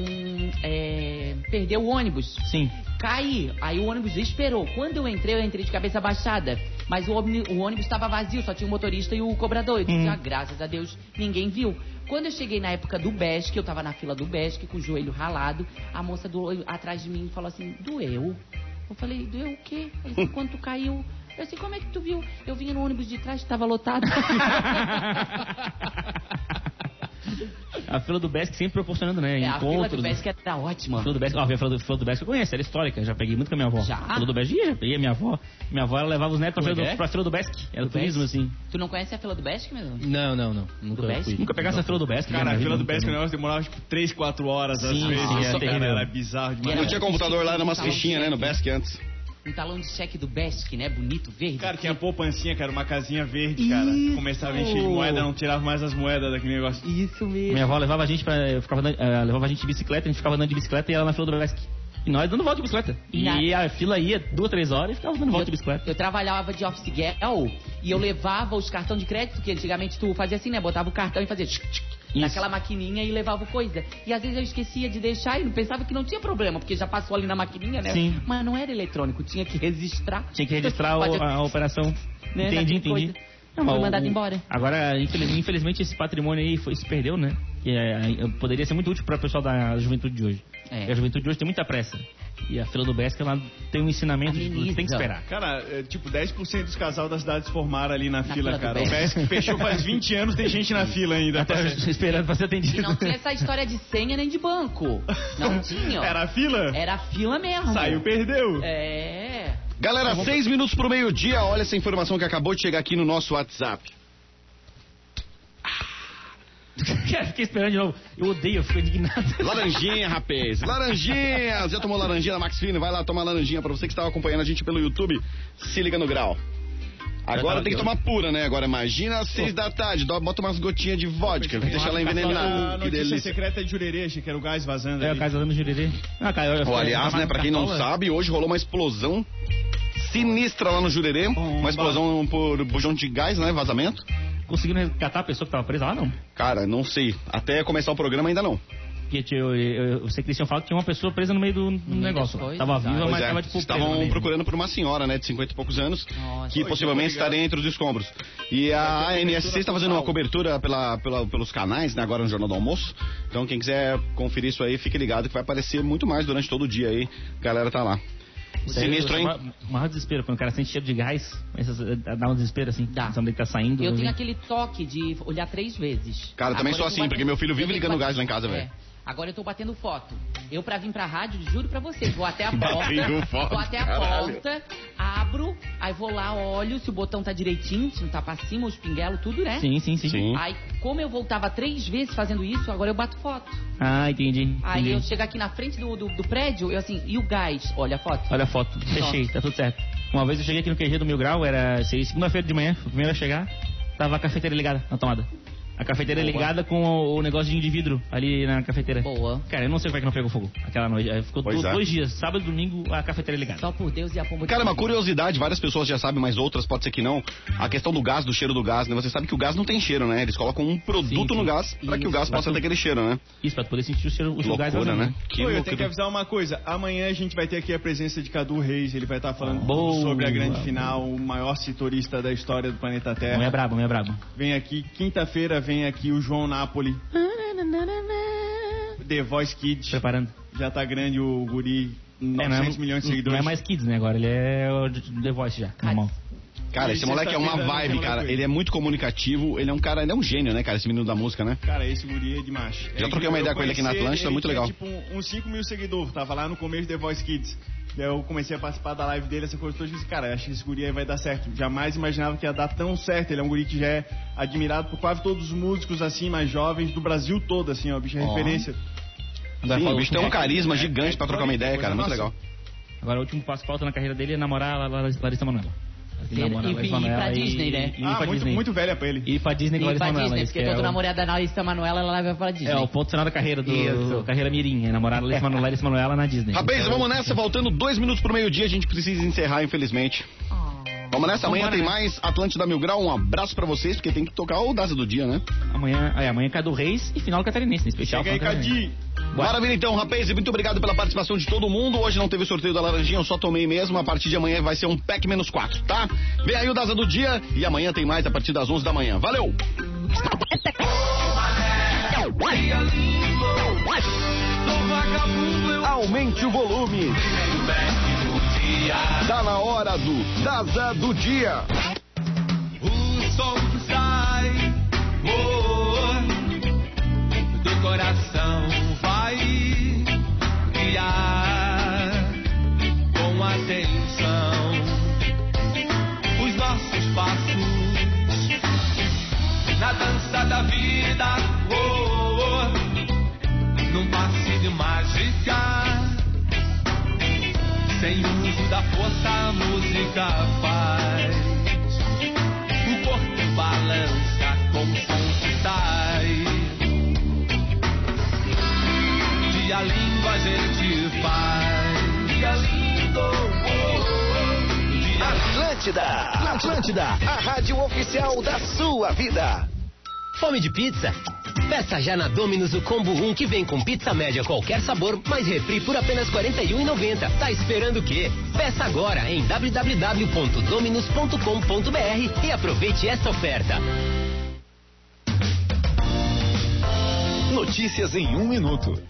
Speaker 4: é, perder o ônibus,
Speaker 5: Sim.
Speaker 4: caí. Aí o ônibus esperou. Quando eu entrei, eu entrei de cabeça baixada. Mas o, o ônibus estava vazio, só tinha o motorista e o cobrador. Eu disse,
Speaker 5: Hum.
Speaker 4: ah, graças a Deus, ninguém viu. Quando eu cheguei na época do Besc, eu tava na fila do Besc com o joelho ralado, a moça do, atrás de mim falou assim, doeu? Eu falei, doeu o quê? Ela disse, quando tu caiu? Eu disse, como é que tu viu? Eu vinha no ônibus de trás, estava lotado.
Speaker 5: A fila do Besc sempre proporcionando, né?
Speaker 4: É, a fila
Speaker 5: encontros.
Speaker 4: do Besc era ótima.
Speaker 5: A fila do Besc, ó, a fila do, fila do Besc eu conheço, era histórica, já peguei muito com a minha avó.
Speaker 4: Já?
Speaker 5: A fila do Besc, já peguei a minha avó. Minha avó, ela levava os netos pra,
Speaker 7: é
Speaker 5: fila do,
Speaker 7: é?
Speaker 5: pra fila do Besc. Era
Speaker 4: Do
Speaker 5: turismo,
Speaker 4: Besc?
Speaker 5: assim.
Speaker 4: Tu não conhece a fila do Besc mesmo?
Speaker 7: Não, não, não. Nunca
Speaker 4: Do Besc?
Speaker 7: fui.
Speaker 5: Nunca pegasse a fila do Besc.
Speaker 3: Cara,
Speaker 5: né,
Speaker 3: a fila do Besc, o negócio demorava tipo 3, 4 horas às
Speaker 5: Sim,
Speaker 3: vezes.
Speaker 5: sim, é terrível.
Speaker 3: cara, era bizarro demais.
Speaker 2: Não tinha computador lá, era umas fichinhas, né? No Besc antes.
Speaker 4: Um talão de cheque do Besc, né? Bonito, verde.
Speaker 3: Cara, tinha poupancinha, cara, uma casinha verde, cara. Começava a encher de moeda, não tirava mais as moedas daquele negócio.
Speaker 4: Isso mesmo.
Speaker 5: Minha avó levava a gente pra. eu ficava andando- eh, levava a gente de bicicleta, a gente ficava andando de bicicleta e ela na fila do Besc. E nós dando volta de bicicleta.
Speaker 4: E
Speaker 5: E, a fila ia duas, três horas e ficava dando volta de bicicleta.
Speaker 4: Eu trabalhava de office girl e eu levava os cartões de crédito, que antigamente tu fazia assim, né? Botava o cartão e fazia tchic, tchic, naquela maquininha e levava coisa. E às vezes eu esquecia de deixar e não pensava que não tinha problema, porque já passou ali na maquininha, né?
Speaker 5: Sim.
Speaker 4: Mas não era eletrônico, tinha que registrar.
Speaker 5: Tinha que registrar o- a, a operação.
Speaker 4: Né,
Speaker 5: Entendi, entendi.
Speaker 4: coisa.
Speaker 5: Não, o-
Speaker 4: mandado embora.
Speaker 5: Agora, infeliz- infelizmente, esse patrimônio aí foi, se perdeu, né? Que é, poderia ser muito útil para o pessoal da juventude de hoje.
Speaker 4: É.
Speaker 5: A juventude de hoje tem muita pressa. E a fila do Besc, ela tem um ensinamento de
Speaker 4: Ameniza.
Speaker 5: tem que esperar.
Speaker 3: Cara, é, tipo, 10% dos casal da cidade se formaram ali na,
Speaker 4: Na
Speaker 3: fila,
Speaker 4: fila do
Speaker 3: cara. O
Speaker 4: Besc.
Speaker 3: Fechou faz 20 anos, tem gente na fila ainda.
Speaker 5: Até esperando para ser atendido.
Speaker 4: E não tinha essa história de senha nem de banco. Não tinha.
Speaker 3: Era a fila?
Speaker 4: Era fila mesmo.
Speaker 3: Saiu, perdeu.
Speaker 4: É.
Speaker 2: Galera, seis minutos pro meio-dia, olha essa informação que acabou de chegar aqui no nosso WhatsApp.
Speaker 5: Fiquei esperando de novo. Eu odeio, eu fico indignado.
Speaker 2: Laranjinha, rapaz. Laranjinha. Já tomou laranjinha da Max Fino? Vai lá tomar laranjinha pra você que estava acompanhando a gente pelo YouTube. Se liga no grau. Agora tem que tomar pura, né? Agora imagina às seis da tarde, dó- bota umas gotinhas de vodka, deixa ela
Speaker 3: A
Speaker 2: envenenada. Que
Speaker 3: notícia
Speaker 2: delícia.
Speaker 3: secreta é de Jurerê, achei que era o gás vazando
Speaker 5: É,
Speaker 3: ali.
Speaker 5: o casa dando jurerê. Ah, cara,
Speaker 2: aliás,
Speaker 5: eu-
Speaker 2: né, pra quem não sabe, hoje rolou uma explosão sinistra lá no Jurerê. Uma explosão por bujão de gás, né? Vazamento.
Speaker 5: Conseguiram resgatar a pessoa que tava presa lá, não?
Speaker 2: Cara, não sei. Até começar o programa ainda não.
Speaker 5: Porque eu, eu, eu sei que eles tinham falado que tinha uma pessoa presa no meio do,
Speaker 4: meio
Speaker 5: negócio.
Speaker 4: das coisas,
Speaker 5: Tava viva,
Speaker 2: Pois
Speaker 5: mas
Speaker 2: é,
Speaker 5: tava tipo. presa no
Speaker 2: estavam procurando por uma senhora, né, de 50 e poucos anos,
Speaker 4: Nossa.
Speaker 2: que possivelmente estaria entre os escombros. E a ANSC está fazendo uma cobertura pela, pela- pelos canais, né, agora no Jornal do Almoço. Então quem quiser conferir isso aí, fique ligado que vai aparecer muito mais durante todo o dia aí. A galera tá lá. Sinistro, hein?
Speaker 5: ma- Maior desespero, quando o cara sente cheiro de gás, a dar um desespero assim,
Speaker 4: Dá.
Speaker 5: pensando que tá saindo.
Speaker 4: Eu
Speaker 5: assim.
Speaker 4: tenho aquele toque de olhar três vezes.
Speaker 2: Cara, também sou assim, porque meu filho vive ligando gás lá em casa, velho.
Speaker 4: Agora eu tô batendo foto. Eu, pra vir pra rádio, juro pra vocês, vou até a porta.
Speaker 2: Foto,
Speaker 4: vou até a
Speaker 2: caralho.
Speaker 4: porta, abro, aí vou lá, olho se o botão tá direitinho, se não tá pra cima, os pinguelos, tudo, né?
Speaker 5: Sim, sim, sim,
Speaker 2: Sim.
Speaker 4: Aí, como eu voltava três vezes fazendo isso, agora eu bato foto.
Speaker 5: Ah, entendi.
Speaker 4: Aí
Speaker 5: entendi.
Speaker 4: eu chego aqui na frente do, do, do prédio, eu assim, e o gás? Olha a foto.
Speaker 5: Olha a foto, fechei, tá tudo certo. Uma vez eu cheguei aqui no QG do Mil Grau, era segunda-feira de manhã, fui o primeiro a chegar, tava a cafeteira ligada na tomada. A cafeteira ligada com o, o negocinho de vidro ali na cafeteira.
Speaker 4: Boa.
Speaker 5: Cara, eu não sei como é que não pegou fogo aquela noite. Ficou
Speaker 2: Pois
Speaker 5: do-
Speaker 2: é.
Speaker 5: dois dias, sábado e domingo, a cafeteira ligada.
Speaker 4: Só por Deus e a pomba de
Speaker 2: Cara, uma curiosidade, várias pessoas já sabem, mas outras pode ser que não. A questão do gás, do cheiro do gás, né? Você sabe que o gás não tem cheiro, né? Eles colocam um produto
Speaker 5: Sim,
Speaker 2: no
Speaker 5: sim.
Speaker 2: gás pra que o gás possa
Speaker 5: tu-
Speaker 2: ter aquele cheiro, né?
Speaker 5: Isso, pra tu poder sentir o cheiro, o gás
Speaker 2: Loucura,
Speaker 5: vazando,
Speaker 2: né? Que
Speaker 3: Pô, eu tenho que avisar uma coisa. Amanhã a gente vai ter aqui a presença de Cadu Reis. Ele vai estar falando
Speaker 5: Boa.
Speaker 3: sobre a grande final, o maior citorista da história do planeta Terra.
Speaker 5: Não é brabo, não é brabo.
Speaker 3: Vem aqui, quinta-feira vem aqui o João Napoli. The Voice Kids.
Speaker 5: Preparando.
Speaker 3: Já tá grande o guri,
Speaker 5: É,
Speaker 3: 900 milhões de seguidores.
Speaker 5: Não é mais Kids, né? Agora ele é o The Voice já, normal.
Speaker 2: Cara, esse moleque é uma vibe,
Speaker 3: tem
Speaker 2: cara. Ele é muito comunicativo, ele é um cara, ele é um gênio, né, cara? Esse menino da música, né?
Speaker 3: Cara, esse guri é demais.
Speaker 2: Já
Speaker 3: É,
Speaker 2: troquei uma ideia com ele aqui na Atlântida,
Speaker 3: ele
Speaker 2: muito
Speaker 3: tinha,
Speaker 2: legal.
Speaker 3: tipo uns 5 mil seguidores, tava lá no começo do The Voice Kids. Daí eu comecei a participar da live dele, essa coisa toda, e disse, cara, acho que esse guri aí vai dar certo. Jamais imaginava que ia dar tão certo. Ele é um guri que já é admirado por quase todos os músicos, assim, mais jovens do Brasil todo, assim, ó, bicho é
Speaker 5: Ó.
Speaker 3: referência.
Speaker 2: Sim, o bicho tem um
Speaker 3: é,
Speaker 2: carisma
Speaker 3: é,
Speaker 2: gigante
Speaker 3: é,
Speaker 2: pra trocar uma ideia, cara. Muito
Speaker 3: nossa.
Speaker 2: legal.
Speaker 5: Agora o último passo que falta na carreira dele é namorar a Lar- Larissa Manoela. A
Speaker 4: e- e ir pra Disney, né?
Speaker 5: E
Speaker 3: ah,
Speaker 5: pra
Speaker 3: muito,
Speaker 5: Disney.
Speaker 3: muito velha pra ele.
Speaker 5: E ir pra Disney com a
Speaker 4: E
Speaker 5: Larissa Manoela.
Speaker 4: Disney, porque
Speaker 5: que é
Speaker 4: todo
Speaker 5: o-
Speaker 4: namorado da Larissa Manoela, ela vai pra Disney.
Speaker 5: É o ponto final da carreira do
Speaker 4: Isso.
Speaker 5: carreira mirim, é namorar a Larissa Manoela, Larissa Manoela na Disney.
Speaker 2: Rapaz,
Speaker 5: Então,
Speaker 2: vamos nessa, faltando dois minutos pro meio-dia, a gente precisa encerrar, infelizmente. Vamos nessa, amanhã
Speaker 5: Vambora,
Speaker 2: tem
Speaker 5: né?
Speaker 2: mais Atlântida Mil Grau. Um abraço pra vocês, porque tem que tocar o Daza do dia, né?
Speaker 5: Amanhã, é, amanhã é Cadu Reis e final do Catarinense, né? especial.
Speaker 3: Chega aí, Cadi.
Speaker 2: Maravilha, então, rapaz, e muito obrigado pela participação de todo mundo. Hoje não teve sorteio da laranjinha, eu só tomei mesmo. A partir de amanhã vai ser um pack menos 4, tá? Vem aí o Daza do dia e amanhã tem mais a partir das 11 da manhã. Valeu! Aumente o volume. Tá na hora do Daza do dia.
Speaker 10: O som que sai oh, do coração da vida. Oh, oh, num passe de mágica. Sem uso da força, a música faz. O corpo balança com som que sai. Dia lindo a gente faz. Dia lindo.
Speaker 11: Atlântida, Atlântida, a rádio oficial da sua vida. Fome de pizza? Peça já na Domino's o Combo 1 que vem com pizza média qualquer sabor, mais refri por apenas R$ 41,90. Tá esperando o quê? Peça agora em www.dominos.com.br e aproveite esta oferta.
Speaker 1: Notícias em um minuto.